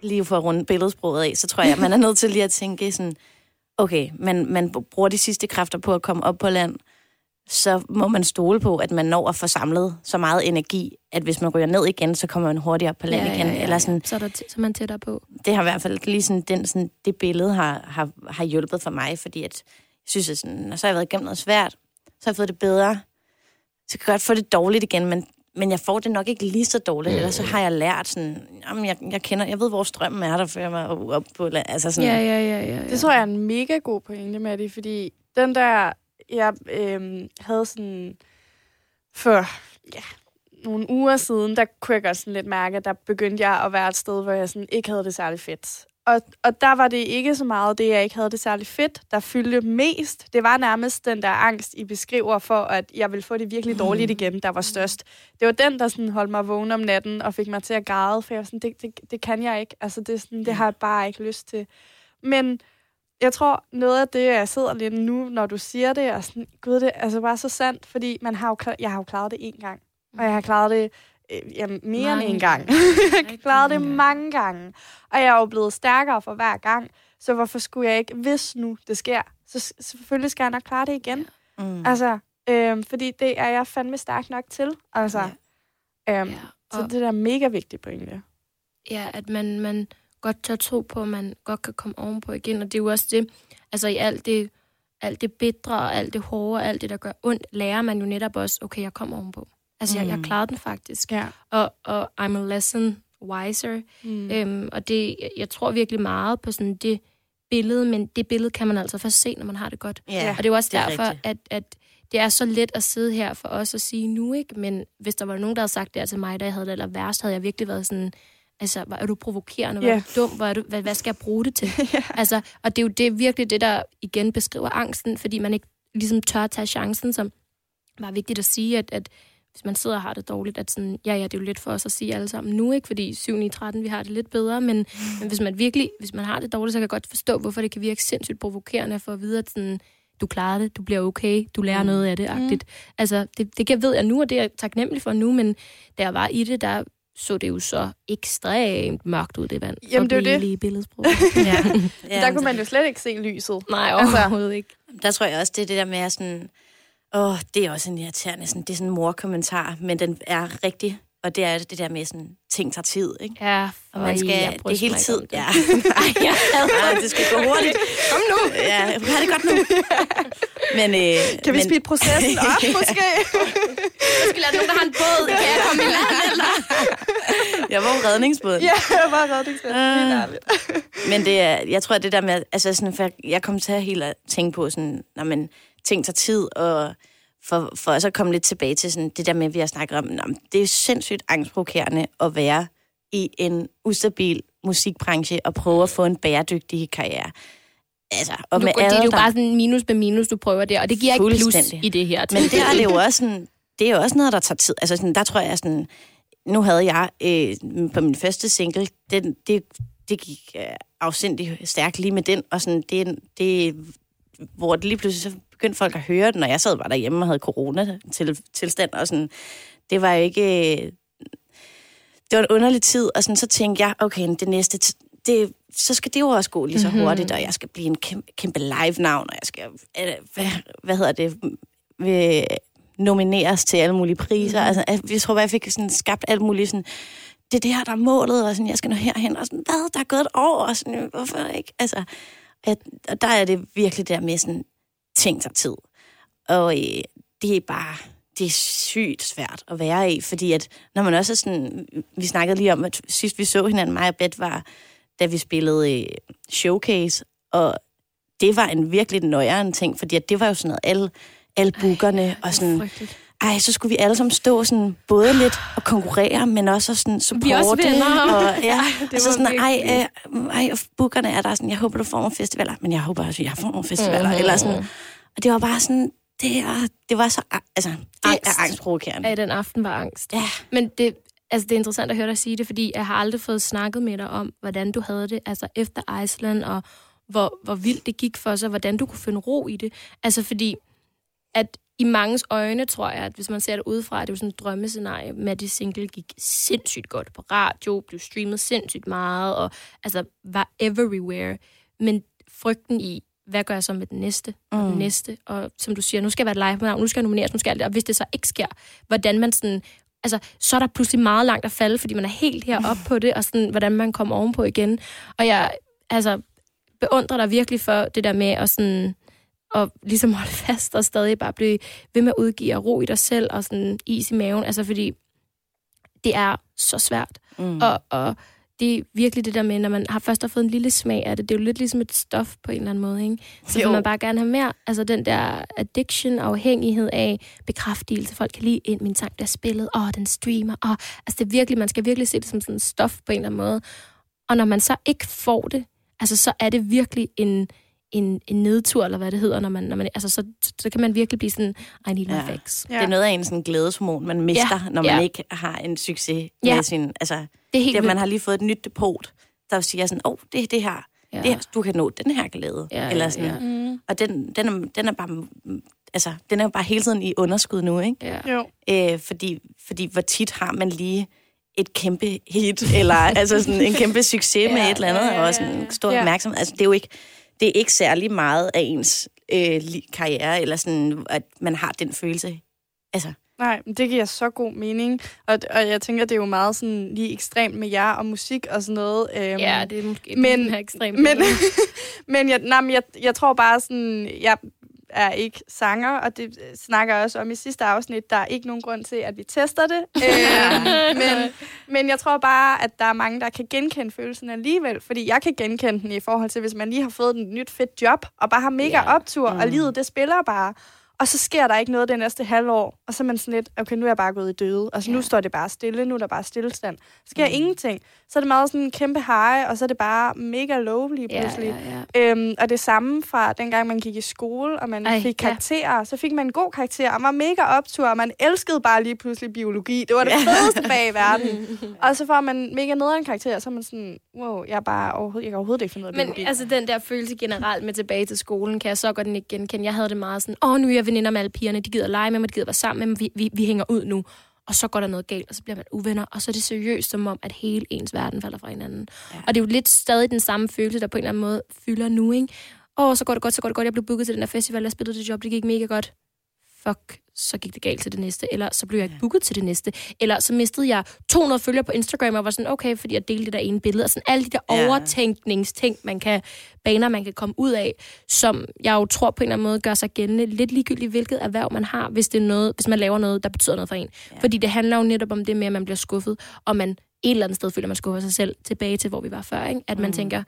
lige for at runde billedsproget af, så tror jeg, at man er nødt til lige at tænke sådan, okay, man, man bruger de sidste kræfter på at komme op på land, så må man stole på, at man når at få samlet så meget energi, at hvis man ryger ned igen, så kommer man hurtigere på land
ja,
igen.
Ja, ja,
Eller sådan,
så, er der så er man tættere på.
Det har i hvert fald lige sådan, den, sådan, det billede har, har, har hjulpet for mig, fordi at, jeg synes, at sådan, når så har jeg været igennem noget svært, så har jeg fået det bedre. Så kan jeg godt få det dårligt igen, men men jeg får det nok ikke lige så dårligt, mm. eller så har jeg lært sådan, jamen jeg, jeg kender, jeg ved, hvor strømmen er der, før jeg var op på, altså sådan.
Ja, ja, ja, ja, ja. Det tror jeg er en mega god pointe med det, fordi den der, jeg øh, havde sådan for ja, nogle uger siden, der kunne jeg godt sådan lidt mærke, at der begyndte jeg at være et sted, hvor jeg sådan ikke havde det særlig fedt. Og, og der var det ikke så meget det, jeg ikke havde det særlig fedt, der fyldte mest. Det var nærmest den der angst, I beskriver for, at jeg ville få det virkelig dårligt igen, der var størst. Det var den, der sådan holdt mig vågen om natten og fik mig til at græde, for jeg var sådan, det, det, det kan jeg ikke. Altså, det, sådan, det har jeg bare ikke lyst til. Men jeg tror, noget af det, jeg sidder lidt nu, når du siger det, er sådan, gud, det er altså bare så sandt, fordi man har jo, jeg har jo klaret det én gang, og jeg har klaret det øh, jamen, mere
Mange
end en gang. jeg har klaret det mange gange, og jeg er jo blevet stærkere for hver gang, så hvorfor skulle jeg ikke, hvis nu det sker, så selvfølgelig skal jeg nok klare det igen.
Mm.
Altså, øhm, fordi det er jeg fandme stærk nok til. Altså, ja. øhm,
Ja,
så
og-
det der er mega vigtigt pointe.
Ja, at man, man godt tør tro på, at man godt kan komme ovenpå igen. Og det er jo også det, altså i alt det, alt det bedre og alt det hårde og alt det, der gør ondt, lærer man jo netop også, okay, jeg kommer ovenpå. Altså, mm. jeg, jeg
Mm.
klarede den faktisk.
Ja.
Og, og I'm a lesson wiser.
Mm.
Øhm, og det, jeg tror virkelig meget på sådan det billede, men det billede kan man altså først se, når man har det godt.
Ja,
Og det er jo også
det er
derfor,
rigtigt.
at, at det er så let at sidde her for os at sige nu, ikke? Men hvis der var nogen, der havde sagt det her til mig, da jeg havde det eller værst, havde jeg virkelig været sådan, altså, hvor er du provokerende, hvor
Ja.
er du dum, hvor er du, hvad, hvad skal jeg bruge det til? altså, og det er jo det, virkelig det, der igen beskriver angsten, fordi man ikke ligesom tør at tage chancen, som var vigtigt at sige, at, at hvis man sidder og har det dårligt, at sådan, ja, ja, det er jo lidt for os at sige alle sammen nu, ikke? Fordi 7 9 13, vi har det lidt bedre, men, men hvis man virkelig, hvis man har det dårligt, så kan jeg godt forstå, hvorfor det kan virke sindssygt provokerende få at vide, at sådan, du klarer det, du bliver okay, du lærer mm. noget af det, agtigt. Altså, det, det kan, ved jeg nu, og det er jeg taknemmelig for nu, men da jeg var i det, der så det jo så ekstremt mørkt ud, det vand. for
Jamen, det er jo det.
billedsprog.
ja.
Ja, der kunne man jo slet ikke se lyset.
Nej,
Altså-
overhovedet ikke.
Der tror jeg også, det er det der med at sådan... Åh, det er også en irriterende, sådan, det er sådan en morkommentar, men den er rigtig, og det er det der med sådan, ting tager tid, ikke?
Ja,
Og man skal,
jeg
det er hele
mig ikke
tid,
om det.
ja. Ej, ja. Ej, det skal gå hurtigt.
Kom nu!
Ja, har det godt nu. Men, øh,
Kan vi
men,
speede processen op, måske?
Jeg skal lade nogen, der har en båd. Kan jeg komme i land, eller?
Jeg var jo redningsbåden.
ja, jeg var
Ah.
ærligt.
Men det er, jeg tror, at det der med, altså sådan, for jeg, jeg kom til at helt at tænke på sådan, når man ting tager tid, og for, for også at komme lidt tilbage til sådan, det der med, at vi har snakket om, nå, det er sindssygt angstprovokerende at være i en ustabil musikbranche og prøve at få en bæredygtig karriere. Altså, og
Nu,
med
det er jo bare sådan minus med minus, du prøver der, og det giver ikke plus i det her.
Men det er det jo også sådan, det er jo også noget, der tager tid. Altså sådan, der tror jeg sådan, nu havde jeg øh, på min første single, den, det, det gik øh, afsindig stærkt lige med den, og sådan, det, det, hvor det lige pludselig så begyndte folk at høre den, og jeg sad bare derhjemme og havde corona til, tilstand, og sådan, det var ikke, øh, det var en underlig tid, og sådan, så tænkte jeg, okay, det næste, det, så skal det jo også gå lige så
Mhm.
hurtigt, og jeg skal blive en kæmpe, kæmpe live-navn, og jeg skal, øh, hvad, hvad hedder det, vil nomineres til alle mulige priser. Mm. Altså, jeg, jeg tror, jeg fik sådan skabt alt muligt sådan, det er det her, der er målet, og sådan, jeg skal nå herhen, og sådan, hvad, der er gået et år, og sådan, hvorfor ikke? Altså, at, og der er det virkelig der med sådan, ting tager tid. Og øh, det er bare, det er sygt svært at være i, fordi at, når man også er sådan, vi snakkede lige om, at sidst vi så hinanden, mig og Bet, var, da vi spillede øh, showcase, og det var en virkelig nøjeren ting, fordi at det var jo sådan noget, alle, alle bookerne, og sådan,
Frygteligt.
Ej, så skulle vi alle sammen stå sådan, både lidt og konkurrere, men også sådan supporte.
Vi også venner.
Og, ja,
det
og så
var
sådan, ej, øh, ej, og bookerne er der sådan, jeg håber, du får nogle festivaler, men jeg håber også, jeg får nogle festivaler,
Mhm.
mm-hmm. eller sådan. Og det var bare sådan, det, er, det var så, altså, det
Angst.
er angstprovokerende.
Ja, den aften var angst.
Ja.
Men det, altså, det er interessant at høre dig sige det, fordi jeg har aldrig fået snakket med dig om, hvordan du havde det altså efter Iceland, og hvor, hvor vildt det gik for sig, hvordan du kunne finde ro i det. Altså fordi, at i manges øjne, tror jeg, at hvis man ser det udefra, det er jo sådan et drømmescenarie det single gik sindssygt godt på radio, blev streamet sindssygt meget, og altså var everywhere. Men frygten i, hvad gør jeg så med den næste, og den
Mm.
næste, og som du siger, nu skal jeg være et live nu skal jeg nomineres, nu skal jeg alt det, og hvis det så ikke sker, hvordan man sådan, altså, så er der pludselig meget langt at falde, fordi man er helt heroppe på det, og sådan, hvordan man kommer ovenpå igen. Og jeg, altså, beundrer dig virkelig for det der med at sådan, og ligesom holde fast og stadig bare blive ved med at udgive og ro i dig selv og sådan is i maven, altså fordi det er så svært.
Mm.
Og, og det er virkelig det der med, når man har først har fået en lille smag af det, det er jo lidt ligesom et stof på en eller anden måde, ikke? Så vil man bare gerne have mere. Altså den der addiction, afhængighed af bekræftelse. Folk kan lige ind, min sang bliver spillet, åh, den streamer, åh. Altså det er virkelig, man skal virkelig se det som sådan en stof på en eller anden måde. Og når man så ikke får det, altså så er det virkelig en, en, en nedtur, eller hvad det hedder, når man, når man altså så, så kan man virkelig blive sådan, I need my
Ja.
fix.
Det er noget af en sådan glædeshormon, man mister,
Ja,
når man
ja.
ikke har en succes
Ja.
med sin... Altså,
Det er helt
det, man har lige fået et nyt depot, der siger sådan, åh, oh, det er det her.
Ja.
Det her, du kan nå den her glæde.
Ja,
Eller
ja,
sådan.
ja.
Mm.
Og den, den, er, den er bare... Altså, den er jo bare hele tiden i underskud nu, ikke?
Ja.
Jo.
Øh, fordi, fordi hvor tit har man lige et kæmpe hit, eller altså sådan en kæmpe succes ja, med et eller andet,
ja, ja,
og sådan
ja,
en
ja.
stor
Ja.
opmærksomhed. Altså, det er jo ikke, det er ikke særlig meget af ens øh, karriere, eller sådan, at man har den følelse. Altså,
Nej, men det giver så god mening. Og, og jeg tænker, det er jo meget sådan lige ekstremt med jer og musik og sådan noget. Øhm,
ja, det er måske
men-
men, ekstremt.
Men, men, jeg, nej, men jeg, jeg tror bare sådan, jeg er ikke sanger, og det snakker jeg også om i sidste afsnit. Der er ikke nogen grund til, at vi tester det. øhm, men, men jeg tror bare, at der er mange, der kan genkende følelsen alligevel. Fordi jeg kan genkende den i forhold til, hvis man lige har fået et nyt fedt job, og bare har mega
Ja.
optur, og livet det spiller bare. Og så sker der ikke noget det næste halvår, og så er man sådan lidt, okay, nu er jeg bare gået i døde. Altså, nu
Ja.
står det bare stille, nu er der bare stillestand. sker ingenting. Så er det meget sådan en kæmpe high, og så er det bare mega low lige
ja,
pludselig.
ja, ja.
Øhm, og det samme fra dengang, man gik i skole, og man
Ej,
fik
ja.
karakterer. Så fik man en god karakter, og var mega optur, og man elskede bare lige pludselig biologi. Det var det fedeste fag i verden. og så får man mega nederen karakter, og så er man sådan, wow, jeg, er bare overhovedet, jeg kan overhovedet ikke finde ud af
Men
biologi.
altså den der følelse generelt med tilbage til skolen, kan jeg så godt ikke genkende. Jeg havde det meget sådan, åh, nu er jeg veninder med alle pigerne, de gider lege med mig, de gider være sammen med mig, vi, vi, vi hænger ud nu. Og så går der noget galt, og så bliver man uvenner, og så er det seriøst som om, at hele ens verden falder fra hinanden. Ja. Og det er jo lidt stadig den samme følelse, der på en eller anden måde fylder nu, ikke? Åh, så går det godt, så går det godt, jeg blev booket til den der festival, jeg spillede det job, det gik mega godt. Fuck, så gik det galt til det næste. Eller så blev jeg ikke booket til det næste. Eller så mistede jeg 200 følgere på Instagram, og var sådan, okay, fordi jeg delte det der ene billede. Og sådan alle de der
Ja.
overtænkningsting, man kan, baner, man kan komme ud af, som jeg jo tror på en eller anden måde gør sig gældende lidt ligegyldigt, hvilket erhverv man har, hvis, det er noget, hvis man laver noget, der betyder noget for en. Ja. Fordi det handler jo netop om det med, at man bliver skuffet, og man et eller andet sted føler, man skuffer sig selv tilbage til, hvor vi var før. Ikke? At man tænker,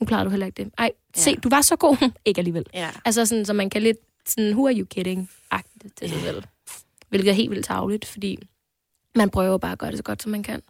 nu klarer du heller ikke det. Ej, se,
Ja.
du var så god. ikke alligevel.
ja.
Altså sådan, så man kan lidt sådan, who are you agtigt til sig selv. Hvilket er helt vildt tavligt, fordi man prøver bare at gøre det så godt, som man kan.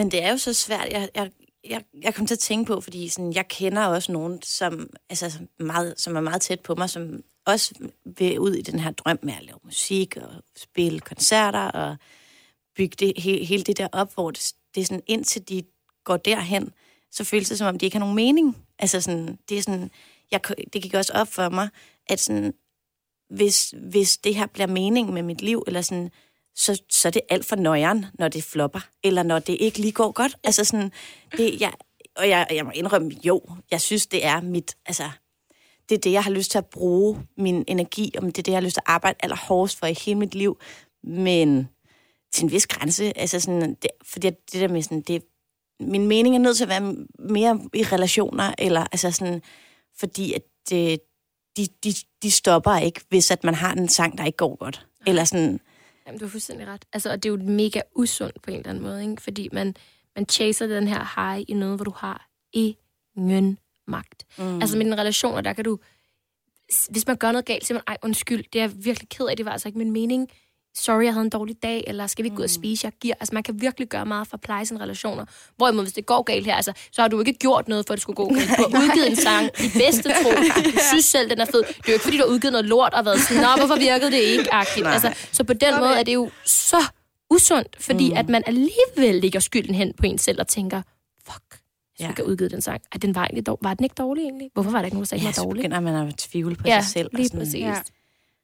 Men det er jo så svært. Jeg, jeg, jeg, jeg kom til at tænke på, fordi sådan, jeg kender også nogen, som, altså, som, meget, som er meget tæt på mig, som også vil ud i den her drøm med at lave musik og spille koncerter og bygge det, he, hele det der op, hvor det, det er sådan, indtil de går derhen, så føles det, som om de ikke har nogen mening. Altså sådan, det er sådan, jeg, det gik også op for mig, at sådan, hvis, hvis det her bliver mening med mit liv, eller sådan, så, så er det alt for nøjeren, når det flopper, eller når det ikke lige går godt. Altså sådan, det, jeg, og jeg, jeg må indrømme, jo, jeg synes, det er mit, altså, det er det, jeg har lyst til at bruge min energi, og det er det, jeg har lyst til at arbejde allerhårdest for i hele mit liv, men til en vis grænse, altså sådan, det, fordi det der med sådan, det, min mening er nødt til at være mere i relationer, eller altså sådan, fordi at det, de, de, de stopper ikke, hvis at man har en sang, der ikke går godt. Eller sådan,
Jamen, du har fuldstændig ret. Altså, og det er jo mega usundt på en eller anden måde, ikke? fordi man, man chaser den her high i noget, hvor du har ingen magt. Mm. Altså med dine relationer, der kan du... Hvis man gør noget galt, siger man, ej, undskyld, det er jeg virkelig ked af, det var altså ikke min mening. Sorry, jeg havde en dårlig dag, eller skal vi ikke gå ud og spise, jeg giver. Altså man kan virkelig gøre meget for at pleje sine relationer. Hvorimod, hvis det går galt her, altså, så har du ikke gjort noget, for at det skulle gå galt. Du har udgivet en sang i bedste tro. Du synes selv, den er fed. Det er jo ikke, fordi du har udgivet noget lort og været sådan, nå, hvorfor virkede det ikke? Agtigt. Altså, så på den måde er det jo så usundt, fordi mm. at man alligevel lægger skylden hen på en selv og tænker, fuck, jeg skulle
Ja.
ikke have udgivet den sang. At den var, egentlig dår- var den ikke dårlig egentlig? Hvorfor var der ikke nogen, der sagde,
ja,
den var
så
dårlig?
begynder man at tvivle på
ja,
sig selv. og
lige
sådan,
præcis.
Ja.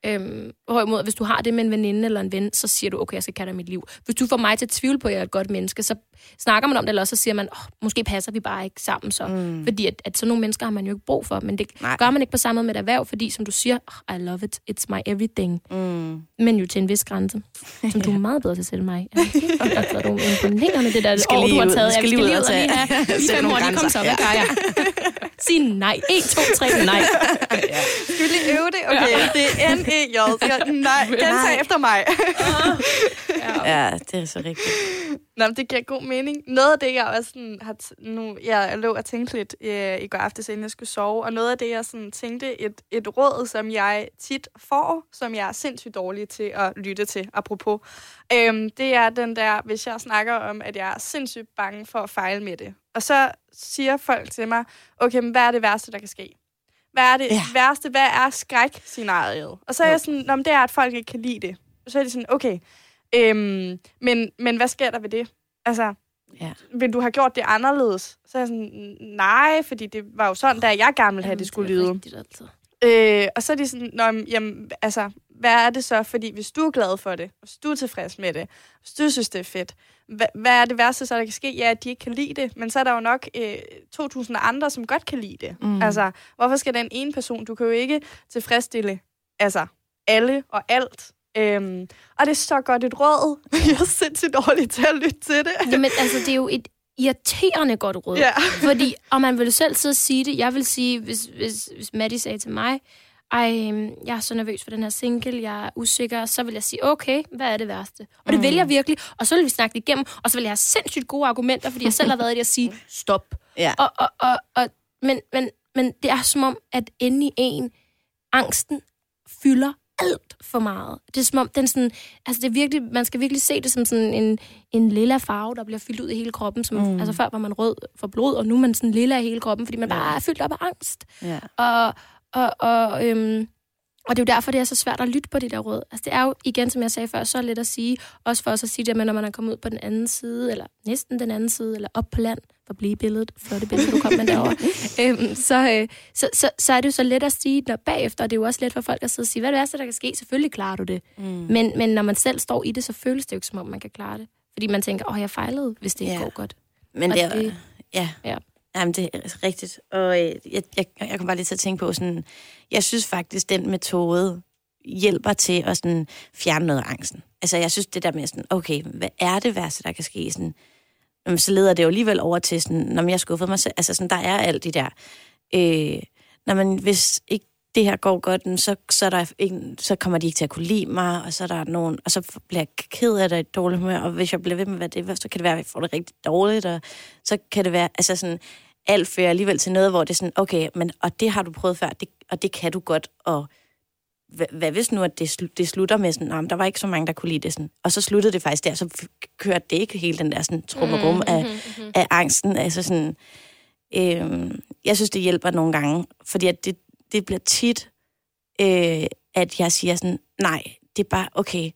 Ja. Øhm, hvorimod, hvis du har det med en veninde eller en ven, så siger du, okay, jeg skal kalde mit liv. Hvis du får mig til at tvivle på, at jeg er et godt menneske, så snakker man om det, eller også så siger man, oh, måske passer vi bare ikke sammen så. Mm. Fordi at, at sådan nogle mennesker har man jo ikke brug for, men det
Nej.
Gør man ikke på samme måde med et erhverv, fordi som du siger, oh, I love it, it's my everything.
Mm.
Men jo til en vis grænse, som du er meget bedre til at sætte mig. Ja, det er du imponerende, det der
Skal
år,
lige
du har
ud-
taget.
skal
Ja, vi
lige ud og tage-
lige fem
nogle
år, de kom så.
Ja.
Ja. Ja. Sig nej. 1, 2, 3, nej.
Skal vi lige øve det? Okay, det er N-E-J. Så Nej, gentag efter mig.
Ja, det er så rigtigt.
Nå, men det giver god mening. Noget af det, jeg også sådan, har... T- nu, jeg lå og tænkte lidt øh, i går aftes, inden jeg skulle sove, og noget af det, jeg sådan, tænkte, et, et råd, som jeg tit får, som jeg er sindssygt dårlig til at lytte til, apropos, øhm, det er den der, hvis jeg snakker om, at jeg er sindssygt bange for at fejle med det. Og så siger folk til mig, okay, men hvad er det værste, der kan ske? Hvad er det
Ja.
værste? Hvad er skræk-scenariet? Og så er jeg sådan, men det er, at folk ikke kan lide det. Og så er det sådan, okay, øhm, men, men hvad sker der ved det? Altså,
Ja.
vil du have gjort det anderledes? Så er jeg sådan, nej, fordi det var jo sådan, da jeg gerne ville have, det skulle lyde.
Rigtigt, altså.
Øh, og så er de sådan, Nå, men, jamen, altså, hvad er det så? Fordi hvis du er glad for det, hvis du er tilfreds med det, hvis du synes, det er fedt, hvad, hvad er det værste, så der kan ske? Ja, at de ikke kan lide det, men så er der jo nok øh, 2.000 andre, som godt kan lide det. Mm. Altså, hvorfor skal den ene person, du kan jo ikke tilfredsstille, altså, alle og alt. Øhm, og det er så godt et råd. Jeg er sindssygt dårlig til at lytte til det.
Jamen, altså, det er jo et irriterende godt råd.
Ja.
Fordi, og man vil selv sidde og sige det. Jeg vil sige, hvis, hvis, hvis Maddie sagde til mig, ej, øhm, jeg er så nervøs for den her single, jeg er usikker, så vil jeg sige, okay, hvad er det værste? Og det mm. vil jeg virkelig, og så vil vi snakke det igennem, og så vil jeg have sindssygt gode argumenter, fordi jeg selv har været i at sige, stop.
Ja.
Og, og, og, og, men, men, men det er som om, at inde i en, angsten fylder alt for meget. Det er som om, den sådan, altså det er virkelig, man skal virkelig se det som sådan en, en lilla farve, der bliver fyldt ud i hele kroppen. Som, mm. Altså før var man rød for blod, og nu er man sådan lilla i hele kroppen, fordi man bare er fyldt op af angst.
Ja.
Og, og, og, øhm, og det er jo derfor, det er så svært at lytte på de der råd. Altså det er jo, igen, som jeg sagde før, så let at sige, også for os at sige det, men når man er kommet ud på den anden side, eller næsten den anden side, eller op på land, for at blive billedet, flotte billede, du kom med derovre, øhm, så, øh, så, så, så er det jo så let at sige, når bagefter, og det er jo også let for folk at sidde og sige, hvad er det værste, der kan ske? Selvfølgelig klarer du det. Mm. Men, men når man selv står i det, så føles det jo ikke, som om man kan klare det. Fordi man tænker, åh, jeg fejlede, hvis det ikke
Ja.
går godt.
Men
Og
det er,
det-
ja.
Ja.
Jamen, det er altså rigtigt. Og øh, jeg, jeg, jeg kom bare lige til at tænke på sådan, jeg synes faktisk, den metode hjælper til at sådan, fjerne noget af angsten. Altså, jeg synes det der med sådan, okay, hvad er det værste, der kan ske? Sådan, jamen, så leder det jo alligevel over til sådan, når jeg skuffet mig selv. Altså, sådan, der er alt det der. Øh, når man, hvis ikke det her går godt, så, så, er der ikke, så kommer de ikke til at kunne lide mig, og så er der nogen, og så bliver jeg ked af det i dårligt humør, og hvis jeg bliver ved med hvad det, er, så kan det være, at jeg får det rigtig dårligt, og så kan det være, altså sådan, alt fører alligevel til noget, hvor det er sådan, okay, men, og det har du prøvet før, det, og det kan du godt, og hvad, hvad hvis nu, at det, slu- det slutter med sådan, nah, der var ikke så mange, der kunne lide det sådan, og så sluttede det faktisk der, så f- kørte det ikke hele den der sådan trummerum af, mm-hmm. af angsten, altså sådan, øhm, jeg synes, det hjælper nogle gange, fordi at det, det bliver tit, øh, at jeg siger sådan, nej, det er bare, okay,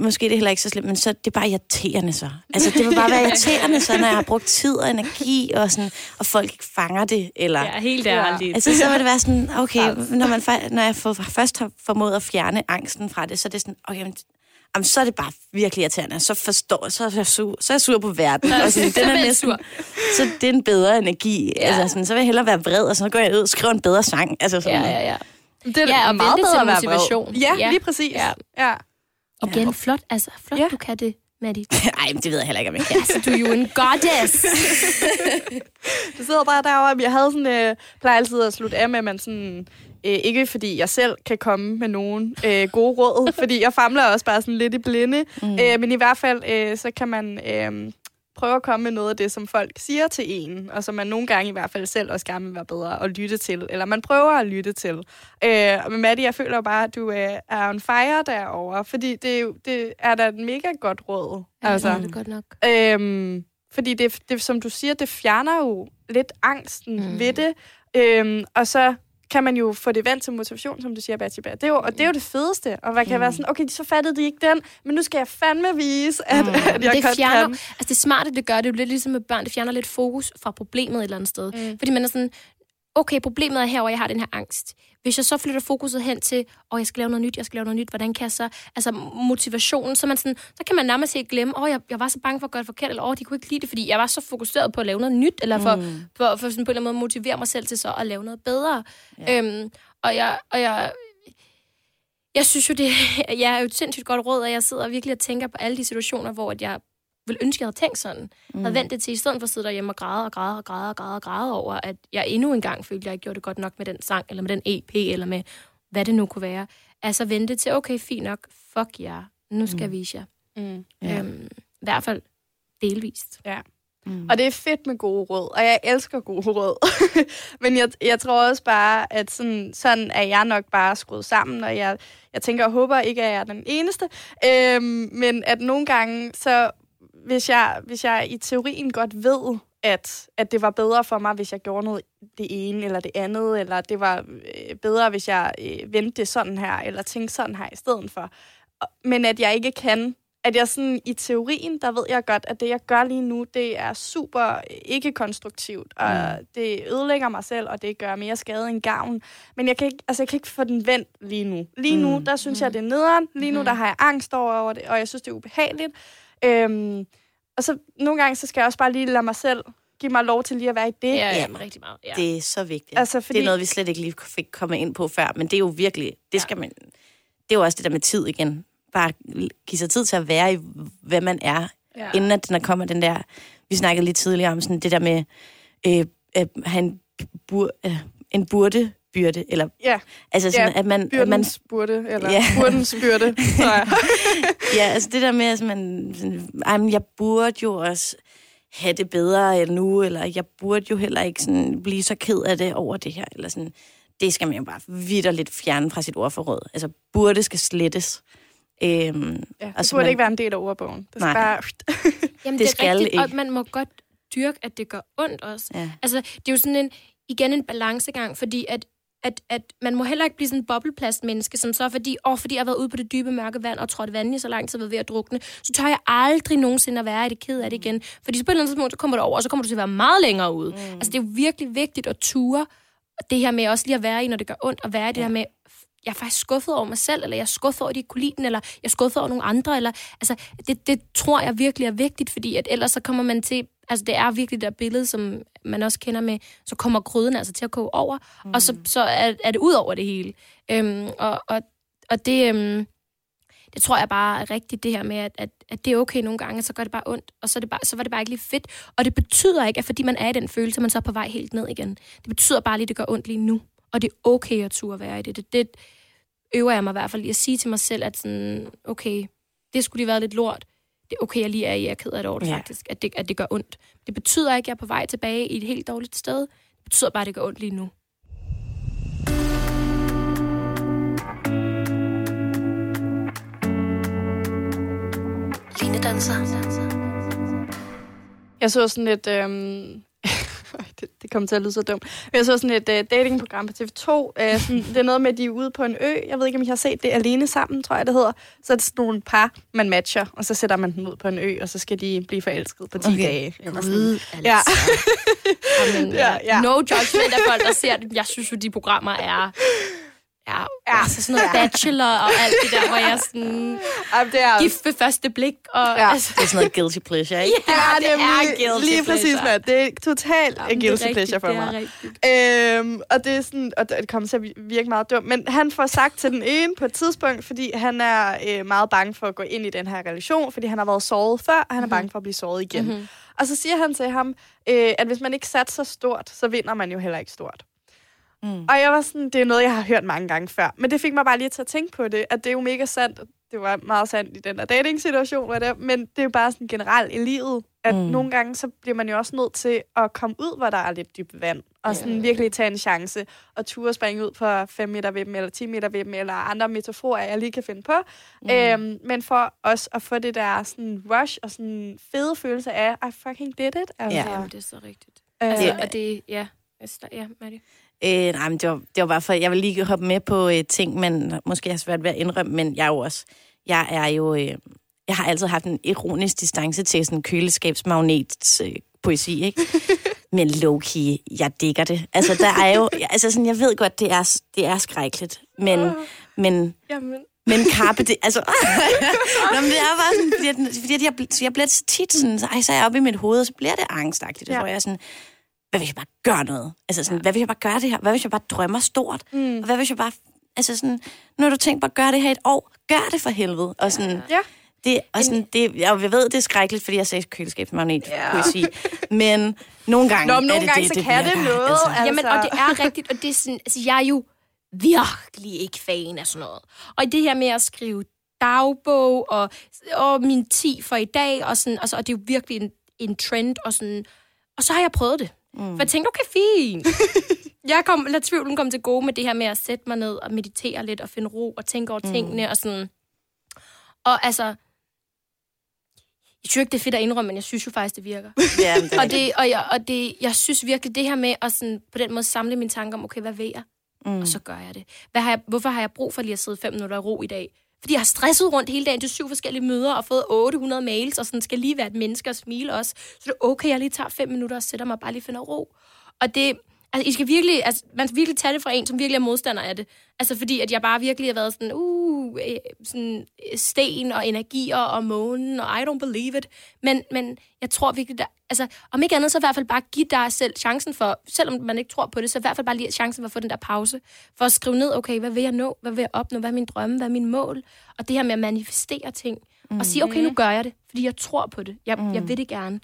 måske er det heller ikke så slemt, men så det er bare irriterende så. Altså, det vil bare være irriterende så, når jeg har brugt tid og energi, og, sådan, og folk ikke fanger det, eller...
Ja, helt ærligt.
Altså, så vil det være sådan, okay, når, man, når jeg for, først har formået at fjerne angsten fra det, så er det sådan, okay, men, jamen, så er det bare virkelig irriterende. Så forstår så er jeg sur, så er jeg sur på verden. Og sådan, den er næsten,
sur.
så det er en bedre energi.
Ja.
Altså, sådan, så vil jeg hellere være vred, og så går jeg ud og skriver en bedre sang. Altså, sådan,
Ja, ja, ja.
Det er
Ja, og
meget bedre at være
motivation.
Ja,
Ja.
lige præcis.
Ja.
ja.
Og igen, flot, altså, flot,
Ja.
du kan det, Maddie.
Ej, men det ved jeg heller ikke, om jeg kan.
Altså, du er jo en goddess.
Jeg sidder bare derovre, jeg havde sådan, øh, plejer altid at slutte af med, at man sådan, øh, ikke fordi jeg selv kan komme med nogen øh, gode råd, fordi jeg famler også bare sådan lidt i blinde, mm. øh, men i hvert fald, øh, så kan man øh, prøve at komme med noget af det, som folk siger til en, og som man nogle gange i hvert fald selv også gerne vil være bedre at lytte til, eller man prøver at lytte til. Øh, med Maddie, jeg føler jo bare, at du øh, er on fire derovre, fordi det, er det er da et mega godt råd.
Altså. Ja, det er godt nok.
Øhm, fordi det, det, som du siger, det fjerner jo lidt angsten mm. ved det. Øhm, og så kan man jo få det vendt til motivation, som du siger, Batsheba. Det er jo, og det er jo det fedeste. Og man kan mm. være sådan, okay, så fattede de ikke den, men nu skal jeg fandme vise, at, mm. at jeg
det
godt
fjerner,
kan.
altså det smarte, det gør, det er jo lidt ligesom med børn, det fjerner lidt fokus fra problemet et eller andet sted. Mm. Fordi man er sådan, okay, problemet er her, og jeg har den her angst. Hvis jeg så flytter fokuset hen til, åh, jeg skal lave noget nyt, jeg skal lave noget nyt, hvordan kan jeg så, altså motivationen, så, man sådan, så kan man nærmest ikke glemme, åh, jeg, jeg var så bange for at gøre det forkert, eller åh, de kunne ikke lide det, fordi jeg var så fokuseret på at lave noget nyt, eller for, mm. for, for sådan på en eller anden måde motivere mig selv til så at lave noget bedre. Ja. Øhm, og jeg, og jeg, Jeg synes jo, det jeg er jo et sindssygt godt råd, og jeg sidder virkelig og tænker på alle de situationer, hvor at jeg vil ønske, jeg havde tænkt sådan. Mm. Havde vendt det til, i stedet for at sidde derhjemme og græde og græde og græde og græde og græde over, at jeg endnu en gang følte, at jeg ikke gjorde det godt nok med den sang, eller med den EP, eller med hvad det nu kunne være. Altså vente til, okay, fint nok, fuck jer, nu skal jeg vise jer.
Mm.
Ja.
Øhm, I hvert fald delvist.
Ja.
Mm.
Og det er fedt med gode råd, og jeg elsker gode råd. Men jeg, jeg tror også bare, at sådan, sådan er jeg nok bare skruet sammen, og jeg, jeg tænker og håber ikke, at jeg er den eneste. Øhm, men at nogle gange, så hvis jeg, hvis jeg i teorien godt ved, at, at det var bedre for mig, hvis jeg gjorde noget det ene eller det andet, eller det var øh, bedre, hvis jeg øh, vendte det sådan her, eller tænkte sådan her i stedet for. Men at jeg ikke kan, at jeg sådan i teorien, der ved jeg godt, at det jeg gør lige nu, det er super øh, ikke konstruktivt, og
Mm.
det ødelægger mig selv, og det gør mere skade end gavn. Men jeg kan ikke, altså jeg kan ikke få den vendt lige nu. Lige nu,
Mm.
der synes jeg, det er nederen. Lige nu,
Mhm.
der har jeg angst over det, og jeg synes, det er ubehageligt. Øhm, og så nogle gange, så skal jeg også bare lige lade mig selv give mig lov til lige at være i det.
Ja,
Ja.
rigtig meget. Ja.
Det er så vigtigt.
Altså,
fordi... Det er noget, vi slet ikke lige fik komme ind på før, men det er jo virkelig, det skal man, det er jo også det der med tid igen. Bare give sig tid til at være i, hvad man er,
Ja.
inden at der kommer den der, vi snakkede lige tidligere om sådan det der med øh, at have en, bur, øh, en burde byrde, eller
Ja,
altså sådan,
Ja,
at man, at man
byrdens burde, eller
Ja.
burdens byrde, tror jeg.
ja, altså det der med, at man, sådan, ej, men jeg burde jo også have det bedre end nu, eller jeg burde jo heller ikke sådan blive så ked af det over det her, eller sådan, det skal man jo bare vidderligt fjerne fra sit ordforråd. Altså, burde skal slettes. Øhm,
Ja, det
Altså,
burde
man-
ikke være en del af ordbogen. Det skal
Nej.
bare...
Jamen,
Det
er
skal
rigtigt,
ikke.
Og man må godt dyrke, at det gør ondt også.
ja.
Altså, det er jo sådan en, igen en balancegang, fordi at, at, at man må heller ikke blive sådan en bobleplastmenneske, som så fordi, åh, fordi jeg har været ude på det dybe mørke vand og trådt vand i så lang tid, været ved at drukne, så tør jeg aldrig nogensinde at være i det ked af det igen. Fordi så på et eller andet tidspunkt, så kommer du over, og så kommer du til at være meget længere ude. Mm. Altså, det er jo virkelig vigtigt at ture det her med også lige at være i, når det gør ondt, og være i det
Ja.
her med, jeg er faktisk skuffet over mig selv, eller jeg er skuffet over, at de kunne lide den, eller jeg er skuffet over nogle andre, eller, altså, det, det tror jeg virkelig er vigtigt, fordi at ellers så kommer man til, altså det er virkelig det der billede, som man også kender med, så kommer gryden altså til at koge over, mm. og så, så er, er det ud over det hele. Øhm, og, og, og det, øhm, det tror jeg bare er rigtigt, det her med, at, at, at det er okay nogle gange, så gør det bare ondt, og så, er det bare, så var det bare ikke lige fedt. Og det betyder ikke, at fordi man er i den følelse, man så er på vej helt ned igen. Det betyder bare lige, at det gør ondt lige nu. Og det er okay at turde være i det. Det, det øver jeg mig i hvert fald i at sige til mig selv, at sådan, okay, det skulle lige været lidt lort. Det er okay, jeg lige er i, jeg er ked af det over det
Ja.
faktisk, at det, at det gør ondt. Det betyder ikke, at jeg er på vej tilbage i et helt dårligt sted. Det betyder bare, at det gør ondt lige nu.
Line danser.
Jeg så sådan et... Øhm, kommer til at lyde så dumt. Men jeg så sådan et uh, datingprogram på TV2. Uh, sådan, det er noget med, at de er ude på en ø. Jeg ved ikke, om I har set det. Alene sammen, tror jeg, det hedder. Så er det sådan nogle par, man matcher, og så sætter man dem ud på en ø, og så skal de blive forelsket på 10
Okay.
dage. Eller sådan.
Altså.
Ja.
Jamen,
Ja,
ja.
ja.
No judgment af folk, der ser det. Jeg synes jo, de programmer er... Ja,
Ja.
altså sådan noget bachelor og alt det der, hvor jeg er sådan...
Ej, det er...
Gift ved første blik, og
Ja.
altså...
Det er sådan noget guilty pleasure, ikke?
Ja, det er,
nemlig
lige, lige præcis, mand. Det er totalt
Jamen,
en
det er
guilty
rigtigt,
pleasure for
det er
mig.
rigtigt.
Øhm, og det er sådan, og det kommer til at virke meget dumt, men han får sagt til den ene på et tidspunkt, fordi han er øh, meget bange for at gå ind i den her relation, fordi han har været såret før, og han er bange for at blive såret igen.
Mhm.
Og så siger han til ham, øh, at hvis man ikke satser stort, så vinder man jo heller ikke stort.
Mm.
Og jeg var sådan, det er noget, jeg har hørt mange gange før. Men det fik mig bare lige til at tænke på det, at det er jo mega sandt. Det var meget sandt i den der dating-situation, var det, men det er jo bare sådan generelt i livet, at
Mm.
nogle gange, så bliver man jo også nødt til at komme ud, hvor der er lidt dybt vand, og sådan
Ja.
virkelig tage en chance, og ture springe ud på 5 meter ved dem, eller 10 meter ved dem, eller andre metaforer, jeg lige kan finde på. Mm. Øhm, men for os at få det der sådan rush, og sådan fede følelse af, I fucking did it. Altså,
Ja.
Jamen, det er så rigtigt.
øh,
Altså, og det... Ja, ja, Maddie.
Øh, nej, men det var, det var bare for, jeg vil lige hoppe med på øh, ting, man måske har svært ved at indrømme, men jeg er jo også, jeg er jo, øh, jeg har altid haft en ironisk distance til sådan køleskabsmagnets øh, poesi, ikke? men low-key, jeg digger det. Altså, der er jo, altså sådan, jeg ved godt, det er, det er skrækkeligt, men, men,
Jamen,
men Carpe, det, altså... Nå, men det er bare sådan, fordi, fordi jeg, jeg bliver så tit sådan, så, ej, så er jeg oppe i mit hoved, og så bliver det angstagtigt. Ja. Hvor jeg sådan, hvad hvis jeg bare gør noget? Altså sådan, hvad hvis jeg bare gør det her? Hvad hvis jeg bare drømmer stort?
mm.
Og hvad hvis jeg bare Altså sådan, nu har du tænkt på at gøre det her et år, gør det for helvede. Og sådan,
Ja.
det, og sådan, det, jeg ved, det er skrækkeligt, fordi jeg sagde køleskabsmagnet, ja. poesi. Men nogle gange
Nå, men
er
nogle
det
gange
det,
så
det
kan det
virker.
noget.
Altså.
Altså.
Jamen, og det er rigtigt, og det er sådan, altså jeg er jo virkelig ikke fan af sådan noget. Og det her med at skrive dagbog, og, og min 10 for i dag, og, sådan, altså, og det er jo virkelig en, en trend, og sådan, og så har jeg prøvet det. Mm. For jeg tænkte, okay, fint. jeg kom, lad tvivlen komme til gode med det her med at sætte mig ned og meditere lidt, og finde ro, og tænke over mm. tingene, og sådan. Og altså, jeg synes ikke, det er fedt at indrømme, men jeg synes jo faktisk, det virker.
Ja, det
Og, det, og, jeg, og det, jeg synes virkelig, det her med at sådan, på den måde samle mine tanker om, okay, hvad vil jeg? Mm. Og så gør jeg det. Hvad har jeg, hvorfor har jeg brug for lige at sidde fem minutter i ro i dag? Fordi jeg har stresset rundt hele dagen til syv forskellige møder og fået 800 mails, og sådan skal lige være et menneske og smile også. Så det er okay, jeg lige tager fem minutter og sætter mig og bare lige finder ro. Og det, altså, I skal virkelig, altså, man skal virkelig tage det fra en, som virkelig er modstander af det. Altså fordi, at jeg bare virkelig har været sådan, uh, øh, sådan øh, sten og energier og månen, og I don't believe it. Men, men jeg tror virkelig, der, altså, om ikke andet, så i hvert fald bare give dig selv chancen for, selvom man ikke tror på det, så i hvert fald bare lige chancen for at få den der pause, for at skrive ned, okay, hvad vil jeg nå, hvad vil jeg opnå, hvad er min drømme, hvad er min mål, og det her med at manifestere ting, mm. og sige, okay, nu gør jeg det, fordi jeg tror på det, jeg, mm. jeg vil det gerne.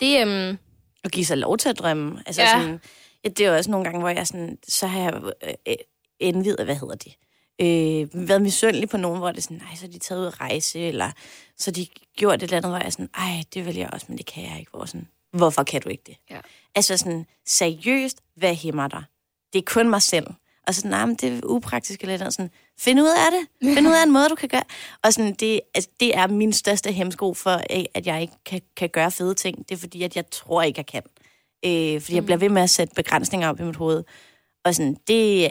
Det, øhm,
at give sig lov til at drømme. Altså
Ja.
sådan, det er også nogle gange, hvor jeg sådan, så har jeg øh, indvidet, hvad hedder det, øh, været misundelig på nogen, hvor det er sådan, nej, så er de taget ud at rejse, eller så de gjort et eller andet, hvor jeg er sådan, ej, det vil jeg også, men det kan jeg ikke. Hvor sådan, hvorfor kan du ikke det?
Ja.
Altså sådan, seriøst, hvad hæmmer dig? Det er kun mig selv. Og så, nej, men det er upraktisk eller noget. Sådan, find ud af det. Find ud af en måde, du kan gøre. Og sådan, det, altså, det er min største hemsko for, øh, at jeg ikke kan, kan gøre fede ting. Det er fordi, at jeg tror ikke, jeg kan. Øh, fordi jeg bliver ved med at sætte begrænsninger op i mit hoved. Og sådan, det,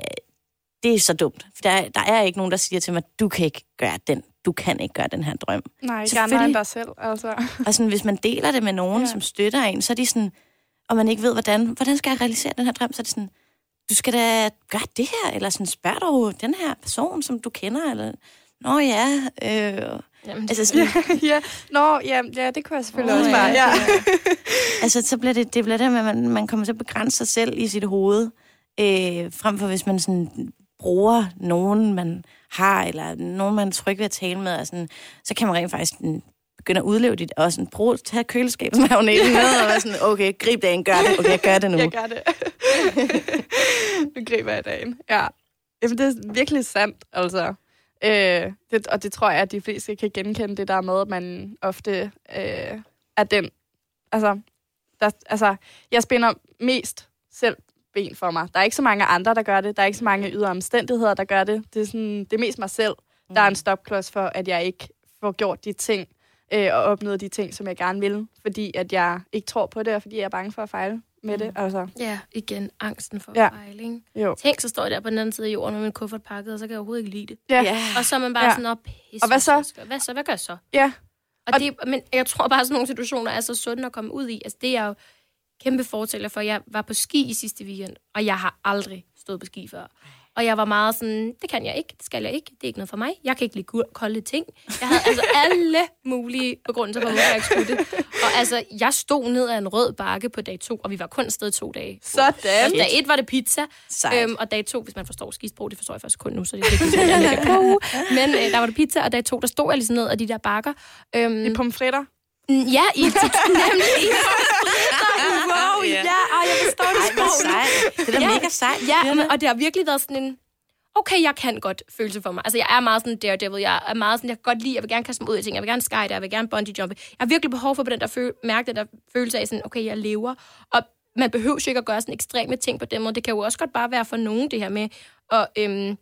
det er så dumt. For der, der er ikke nogen, der siger til mig, du kan ikke gøre den. Du kan ikke gøre den her drøm.
Nej,
Selvfølgelig.
end dig selv, altså.
Og sådan, hvis man deler det med nogen,
Ja.
som støtter en, så er de sådan, og man ikke ved, hvordan, hvordan skal jeg realisere den her drøm, så er det sådan, du skal da gøre det her, eller sådan, spørg du den her person, som du kender, eller, nå ja, øh,
jamen,
altså sådan,
ja. Nå, ja, ja, det kunne jeg selvfølgelig
Åh,
også
ja,
bare. Ja.
altså, så bliver det, det bliver det med, at man, man kommer til at begrænse sig selv i sit hoved, øh, frem for hvis man sådan bruger nogen, man har, eller nogen, man er tryg ved at tale med, og sådan, så kan man rent faktisk begynde at udleve dit, og sådan, bruge, tage køleskabsmagneten med, og være sådan, okay, grib dagen, gør det, okay, jeg gør det nu.
Jeg gør det. nu griber jeg dagen. Ja. Jamen, det er virkelig sandt, altså. Øh, det, og det tror jeg, at de fleste kan genkende det der med, at man ofte øh, er den... Altså, der, altså, jeg spænder mest selv ben for mig. Der er ikke så mange andre, der gør det. Der er ikke så mange ydre omstændigheder, der gør det. Det er, sådan, det er mest mig selv, der er en stopklods for, at jeg ikke får gjort de ting øh, og opnået de ting, som jeg gerne vil. Fordi at jeg ikke tror på det, og fordi jeg er bange for at fejle med det. Altså,
ja, igen, angsten for
Ja.
fejl, ikke?
jo.
Tænk, så står jeg der på den anden side af jorden med min kuffert pakket, og så kan jeg overhovedet ikke lide det.
Ja.
Ja.
Og så er man bare
Ja.
sådan, op
Og hvad så?
Hvad så? Hvad gør jeg så?
Ja.
Og, og det, men jeg tror bare, at sådan nogle situationer er så sunde at komme ud i. Altså, det er jo kæmpe fortæller for. Jeg var på ski i sidste weekend, og jeg har aldrig stået på ski før. Og jeg var meget sådan, det kan jeg ikke, det skal jeg ikke, det er ikke noget for mig. Jeg kan ikke lide kolde ting. Jeg havde altså alle mulige begrundelser for, hvorfor jeg ikke skulle det. Og altså, jeg stod ned ad en rød bakke på dag to, og vi var kun afsted to dage.
Sådan.
Altså, dag et var det pizza,
Sejt.
øhm, og dag to, hvis man forstår skisprog, det forstår jeg først kun nu, så det er ikke, sådan, jeg lægger på. Men øh, der var det pizza, og dag to, der stod jeg ligesom ned ad de der bakker. Øhm,
I pomfritter.
Mm, Ja, i nemlig i Wow,
Ja.
ja, og jeg forstår det
Ej, sejt. Det er da
Ja.
mega sejt.
Ja, men, og det har virkelig været sådan en, okay, jeg kan godt følelse for mig. Altså, jeg er meget sådan daredevil. Jeg er meget sådan, jeg kan godt lide, jeg vil gerne kaste mig ud i ting. Jeg vil gerne skydive, jeg vil gerne bungee jumpe. Jeg har virkelig behov for på den der føl- mærke, den der følelse af sådan, okay, jeg lever. Og man behøver jo ikke at gøre sådan ekstreme ting på den måde. Det kan jo også godt bare være for nogen, det her med at øhm,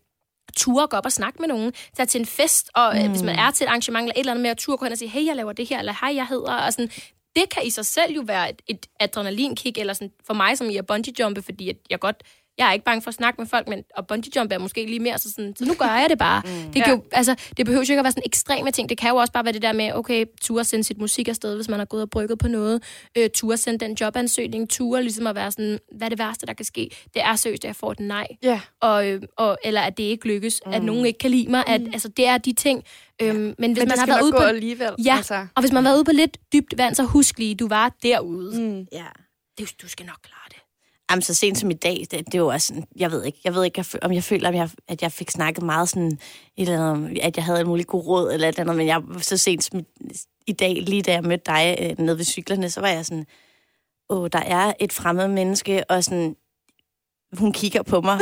ture gå op og snakke med nogen, tage til en fest, og mm. hvis man er til et arrangement eller et eller andet med at ture gå hen og sige, hey, jeg laver det her, eller hej, jeg hedder, og sådan, det kan i sig selv jo være et, et adrenalinkick, eller sådan, for mig, som i at bungee jumpe, fordi at jeg godt, jeg er ikke bange for at snakke med folk, men og bungee jump er måske lige mere, så, sådan, så nu gør jeg det bare. Mm. Det, kan jo, altså, det behøver jo ikke at være sådan ekstreme ting, det kan jo også bare være det der med, okay, ture sende sit musik afsted, hvis man har gået og brygget på noget, øh, ture sende den jobansøgning, ture ligesom at være sådan, hvad er det værste, der kan ske? Det er seriøst, at jeg får et nej
Ja.
og, øh, og, eller at det ikke lykkes, mm. at nogen ikke kan lide mig. At, altså, det er de ting. Øhm, men hvis
Men
man
det
har været ude på...
alligevel.
Ja,
Altså.
og hvis man har været ude på lidt dybt vand, så husk lige, du var derude. Mm.
Ja.
Du, du skal nok klare det.
Jamen, så sent som i dag, det, det var sådan, jeg ved ikke, jeg ved ikke, om jeg føler, om jeg, at jeg fik snakket meget sådan, et eller andet, at jeg havde en mulig god råd, eller et eller andet, men jeg så sent som i, i dag, lige da jeg mødte dig øh, nede ved cyklerne, så var jeg sådan, åh, der er et fremmed menneske, og sådan, hun kigger på mig.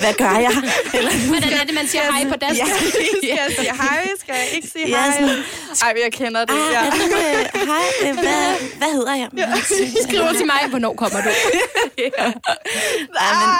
Hvad gør jeg? Eller,
Hvordan er det, man siger hej på dansk?
Ja.
Skal jeg sige hej? Skal jeg ikke sige
Ja,
hej?
sådan-
Ej, jeg kender det.
ah,
Ja.
er du, øh, hej, øh, hvad, hvad hedder jeg? Ja.
Skriver til mig, hvornår kommer du?
Ja, men,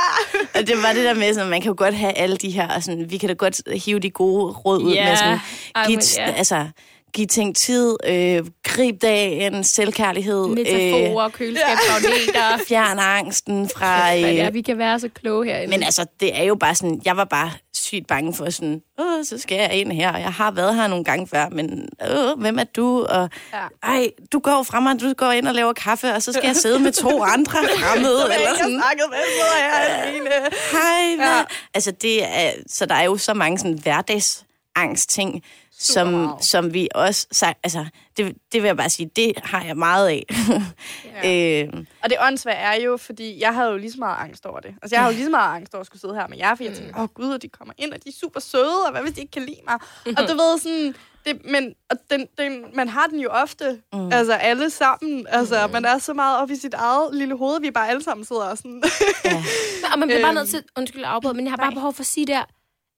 og det var det der med, sådan, man kan jo godt have alle de her, og sådan, vi kan da godt hive de gode råd ud
Ja,
med sådan,
ej,
give,
men ja.
altså, give ting tid, øh, grib dagen, selvkærlighed,
Metaforer,
øh,
køleskabsmagneter.
fjern angsten fra...
Hvad det er,
Øh,
vi kan være så kloge herinde.
men altså, det er jo bare sådan, jeg var bare sygt bange for sådan, åh, så skal jeg ind her, og jeg har været her nogle gange før, men åh, hvem er du? Og
Ja.
ej, du går fra mig, du går ind og laver kaffe, og så skal jeg sidde med to andre fremmede,
Jeg
eller sådan.
snakket med, så jeg alene.
hej?
Ja.
Altså, det er, så der er jo så mange sådan som, som vi også... sag- Altså, det, det vil jeg bare sige, det har jeg meget af. Ja. øh,
Og det åndssvagt er jo, fordi jeg havde jo lige så meget angst over det. Altså, jeg havde jo lige så meget angst over at skulle sidde her med jer, fordi jeg tænkte, åh gud, og de kommer ind, og de er super søde, og hvad hvis de ikke kan lide mig? Og du ved sådan, det, men og den, den, man har den jo ofte, mm. altså alle sammen. Altså, mm. man er så meget op i sit eget lille hoved, vi bare alle sammen sidder og sådan...
ja.
Og man bliver bare
Øhm,
nødt til, undskyld afbryde, men jeg har bare
nej.
behov for at sige der,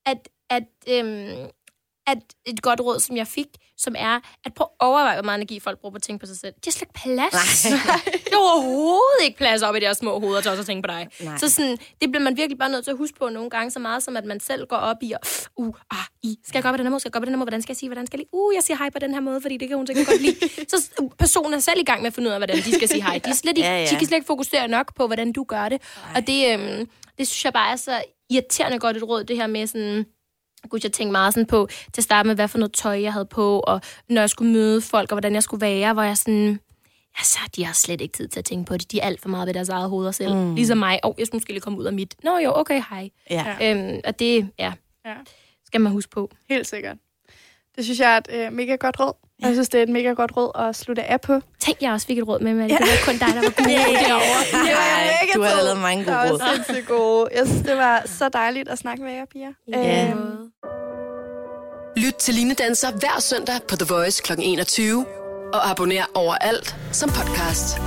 at, at, øhm, at et godt råd, som jeg fik, som er, at prøv at overveje, hvor meget energi folk bruger på at tænke på sig selv. De har slet ikke plads.
Nej.
Der er overhovedet ikke plads op i deres små hoveder til også at tænke på dig.
Nej.
Så sådan, det bliver man virkelig bare nødt til at huske på nogle gange, så meget som at man selv går op i, og, uh, ah, i, skal jeg gøre på den her måde, skal jeg gøre på den her måde, hvordan skal jeg sige, hvordan skal jeg lige, uh, jeg siger hej på den her måde, fordi det kan hun sikkert godt lide. Så uh, personen er selv i gang med at finde ud af, hvordan de skal sige hej. De, er slet ikke,
Ja, ja.
de kan slet ikke fokusere nok på, hvordan du gør det. Og det, øhm, det synes jeg bare er så irriterende godt et råd, det her med sådan, Gud, jeg tænkte meget sådan på, til at starte med, hvad for noget tøj jeg havde på, og når jeg skulle møde folk, og hvordan jeg skulle være, hvor jeg sådan, altså, de har slet ikke tid til at tænke på det. De er alt for meget ved deres eget hoveder selv. Mm. Ligesom mig. Og jeg skulle måske lige komme ud af mit. Nå jo, okay, hej.
ja.
Øhm, og det, ja,
Ja.
skal man huske på.
Helt sikkert. Det synes jeg er et øh, mega godt råd. Ja. Jeg synes, det er et mega godt råd at slutte af på.
Tænk, jeg også fik et råd med, men det var kun dig, der var god derovre.
Det var
Ej,
mega
du har lavet mange gode
Det
råd.
var sindssygt gode. Jeg synes, det var så dejligt at snakke med jer, piger.
Ja.
Øhm,
Lyt til Line Danser hver søndag på The Voice kl. 21. Og abonner overalt som podcast.